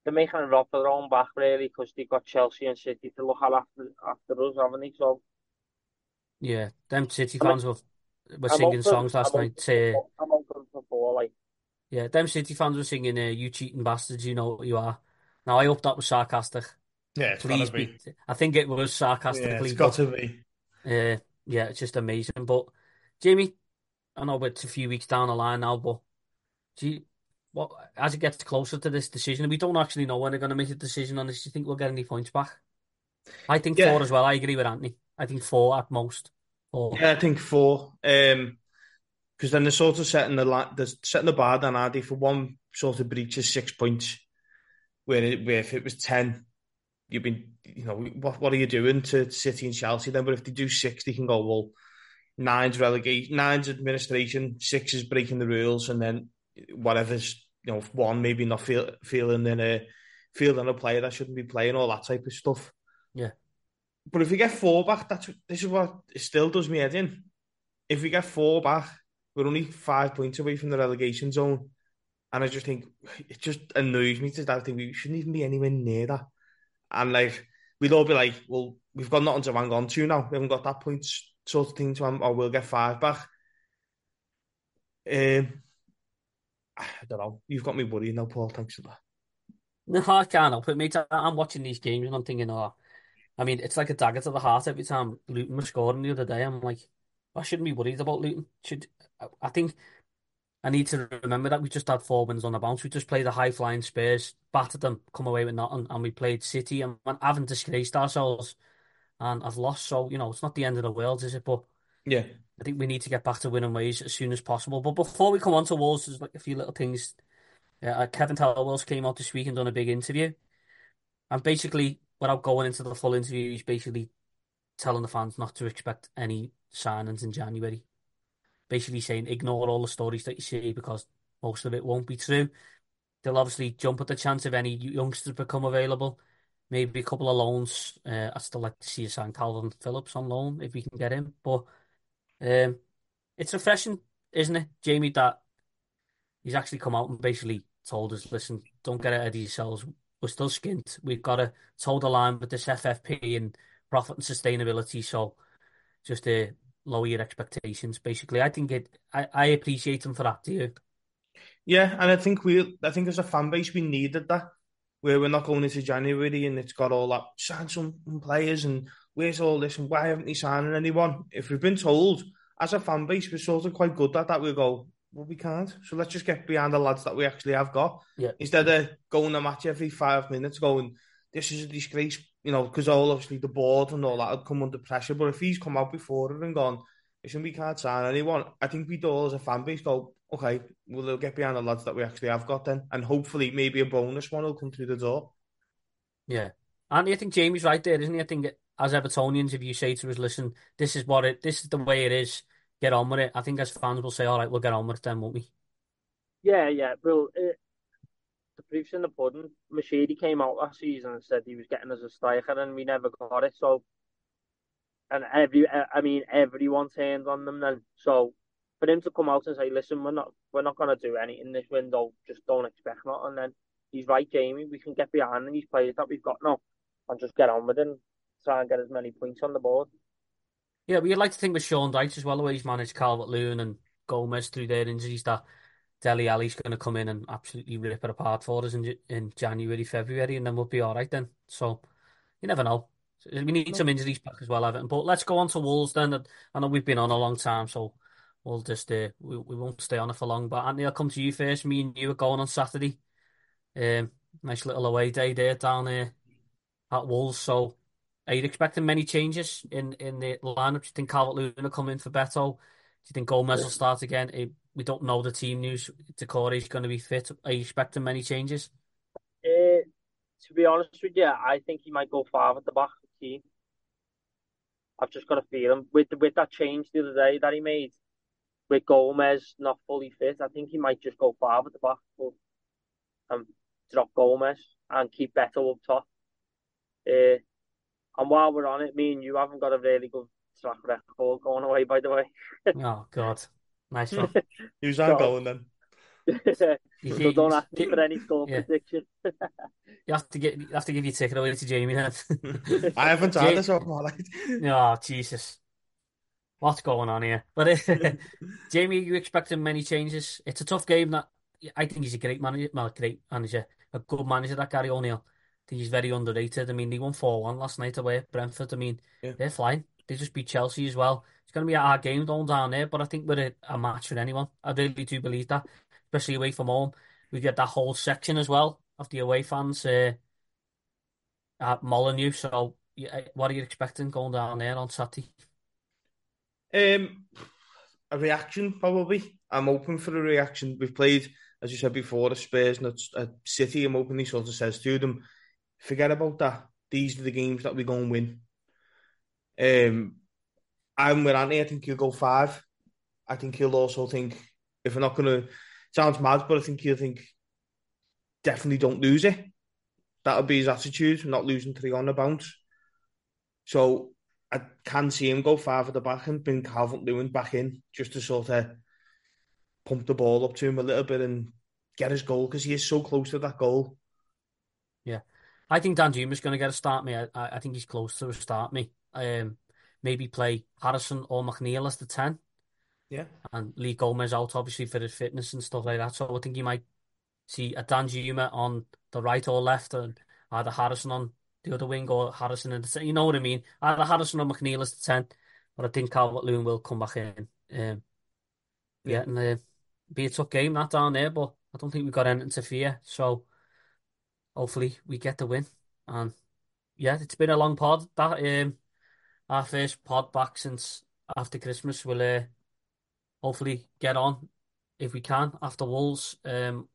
they're making it up for their own back, really, because they've got Chelsea and City to look at after, after us, haven't they? So, yeah, them City fans were, were singing songs last I'm night. Uh, I'm open for four, like. Yeah, them City fans were singing uh, "You cheating bastards, you know what you are." Now I hope that was sarcastic. Yeah, it's Please be. be. I think it was sarcastically. Yeah, it's got to be. Uh, yeah, it's just amazing. But Jamie, I know it's a few weeks down the line now, but do you, what as it gets closer to this decision, we don't actually know when they're going to make a decision on this. Do you think we'll get any points back? I think yeah. four as well. I agree with Anthony. I think four at most. Four. Yeah, I think four. Um, because then they're sort of setting the they're setting the bar down, are they? For one sort of breach is six points, where, it, where if it was ten, you've been, you know, what what are you doing to City and Chelsea then? But if they do six, they can go well. Nine's relegation, nine's administration, six is breaking the rules, and then whatever's you know one maybe not feel, feeling in a feeling a player that shouldn't be playing all that type of stuff. Yeah. But if we get four back, that's this is what it still does me head in. If we get four back, we're only five points away from the relegation zone. And I just think it just annoys me to that. I think we shouldn't even be anywhere near that. And like we'd all be like, well, we've got nothing to hang on to now. We haven't got that points sort of thing to him, or we'll get five back. Um, I don't know. You've got me worrying now, Paul. Thanks for that. No, I can't help it, mate. I'm watching these games and I'm thinking, oh, I mean, it's like a dagger to the heart every time Luton was scoring the other day. I'm like, I shouldn't be worried about Luton. Should I think I need to remember that we just had four wins on the bounce. We just played the high flying Spurs, battered them, come away with nothing, and we played City and haven't disgraced ourselves and I've lost. So, you know, it's not the end of the world, is it? But yeah, I think we need to get back to winning ways as soon as possible. But before we come on to Wolves, there's like a few little things. Uh, Kevin Thelwell's came out this week and done a big interview. And basically, without going into the full interview, he's basically telling the fans not to expect any signings in January. Basically saying ignore all the stories that you see because most of it won't be true. They'll obviously jump at the chance of any youngsters become available. Maybe a couple of loans. Uh, I'd still like to see a sign Kalvin Phillips on loan if we can get him. But um, it's refreshing, isn't it, Jamie, that he's actually come out and basically told us, listen, don't get out of yourselves. We're still skint. We've got to toe the line with this FFP and profit and sustainability. So just uh, lower your expectations. Basically, I think it. I, I appreciate them for that. Do you? Yeah, and I think we. I think as a fan base, we needed that. Where we're not going into January and it's got all that sign some players and where's all this and why haven't they signing anyone? If we've been told as a fan base, we're sort of quite good at that. We go, well, we can't. So let's just get behind the lads that we actually have got. Yeah. Instead of going a match every five minutes, going, this is a disgrace you know, because all obviously the board and all that had come under pressure. But if he's come out before it and gone, listen, we can't sign anyone, I think we'd all as a fan base go, okay, we'll get behind the lads that we actually have got then. And hopefully maybe a bonus one will come through the door. Yeah. And I think Jamie's right there, isn't he? I think as Evertonians, if you say to us, listen, this is what it, this is the way it is, get on with it. I think as fans we'll say, all right, we'll get on with it then, won't we? Yeah, yeah. Well, it, the proof's in the pudding. Moshiri came out last season and said he was getting as a striker, and we never got it. So, and every, I mean, everyone turned on them then. So, for him to come out and say, "Listen, we're not, we're not going to do anything this window. Just don't expect nothing." And then he's right, Jamie. We can get behind these players that we've got now, and just get on with it and try and get as many points on the board. Yeah, we'd like to think with Sean Dyche as well, the way he's managed Calvert-Lewin and Gomes through their injuries, that Dele Alli's going to come in and absolutely rip it apart for us in in January, February, and then we'll be all right then. So you never know. We need some injuries back as well, Everton. But let's go on to Wolves then. I know we've been on a long time, so we'll just uh, we, we won't stay on it for long. But Anthony, I'll come to you first. Me and you are going on Saturday. Um, Nice little away day there down there at Wolves. So, are you expecting many changes in, in the lineup? Do you think Calvert-Lewin will come in for Beto? Do you think Gomes will start again? We don't know the team news. Doucouré's going to be fit. Are you expecting many changes? Uh, to be honest with you, I think he might go five at the back of the team. I've just got a feeling with with that change the other day that he made with Gomes not fully fit. I think he might just go five at the back, but um, drop Gomes and keep Beto up top. Uh, and while we're on it, me and you haven't got a really good track record going away, by the way. Oh, God. Nice one. Who's that So- going then? You- so don't ask me for any score yeah. prediction. You have to get you have to give your ticket away to Jamie then. I haven't Ja- had this all my life. Oh, Jesus. What's going on here? But uh, Jamie, you expecting many changes? It's a tough game. That I think he's a great manager. Well, great manager, a good manager. That Gary O'Neill. I think he's very underrated. I mean, they won four one last night away at Brentford. I mean, Yeah. they're flying. They just beat Chelsea as well. It's going to be a hard game going down there, but I think we're a, a match for anyone. I really do believe that, especially away from home. We get that whole section as well of the away fans uh, at Molineux. So, yeah, what are you expecting going down there on Saturday? Um, a reaction probably. I'm open for a reaction. We've played, as you said before, a Spurs and a, a City. I'm openly sort of says to them, forget about that. These are the games that we go and win. Um, I'm with Andy. I think he'll go five. I think he'll also think if we're not going to, sounds mad, but I think he'll think definitely don't lose it. That'll be his attitude. Not losing three on the bounce. So I can see him go five at the back and bring Calvert-Lewin back in just to sort of pump the ball up to him a little bit and get his goal because he is so close to that goal. Yeah. I think Danjuma's going to get a start, me. I, I think he's close to a start, me. Um, maybe play Harrison or McNeil as the 10 Yeah. and Lee Gomes out, obviously, for his fitness and stuff like that. So I think you might see a Danjuma on the right or left and either Harrison on the other wing or Harrison in the 10. You know what I mean? Either Harrison or McNeil as the 10. But I think Calvert-Lewin will come back in. Um, yeah, and uh, be a tough game, that down there, but I don't think we've got anything to fear. So hopefully we get the win. And yeah, it's been a long pod. That um, our first pod back since after Christmas. We'll uh, hopefully get on if we can after Wolves. Um,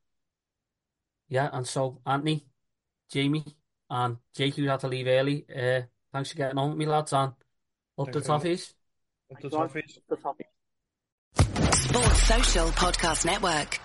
yeah, and so Anthony, Jamie, and Jake, who had to leave early. Uh, thanks for getting on with me, lads, and up the Thanks very much. toffees. Up the toffees. The topic. Sports Social Podcast Network.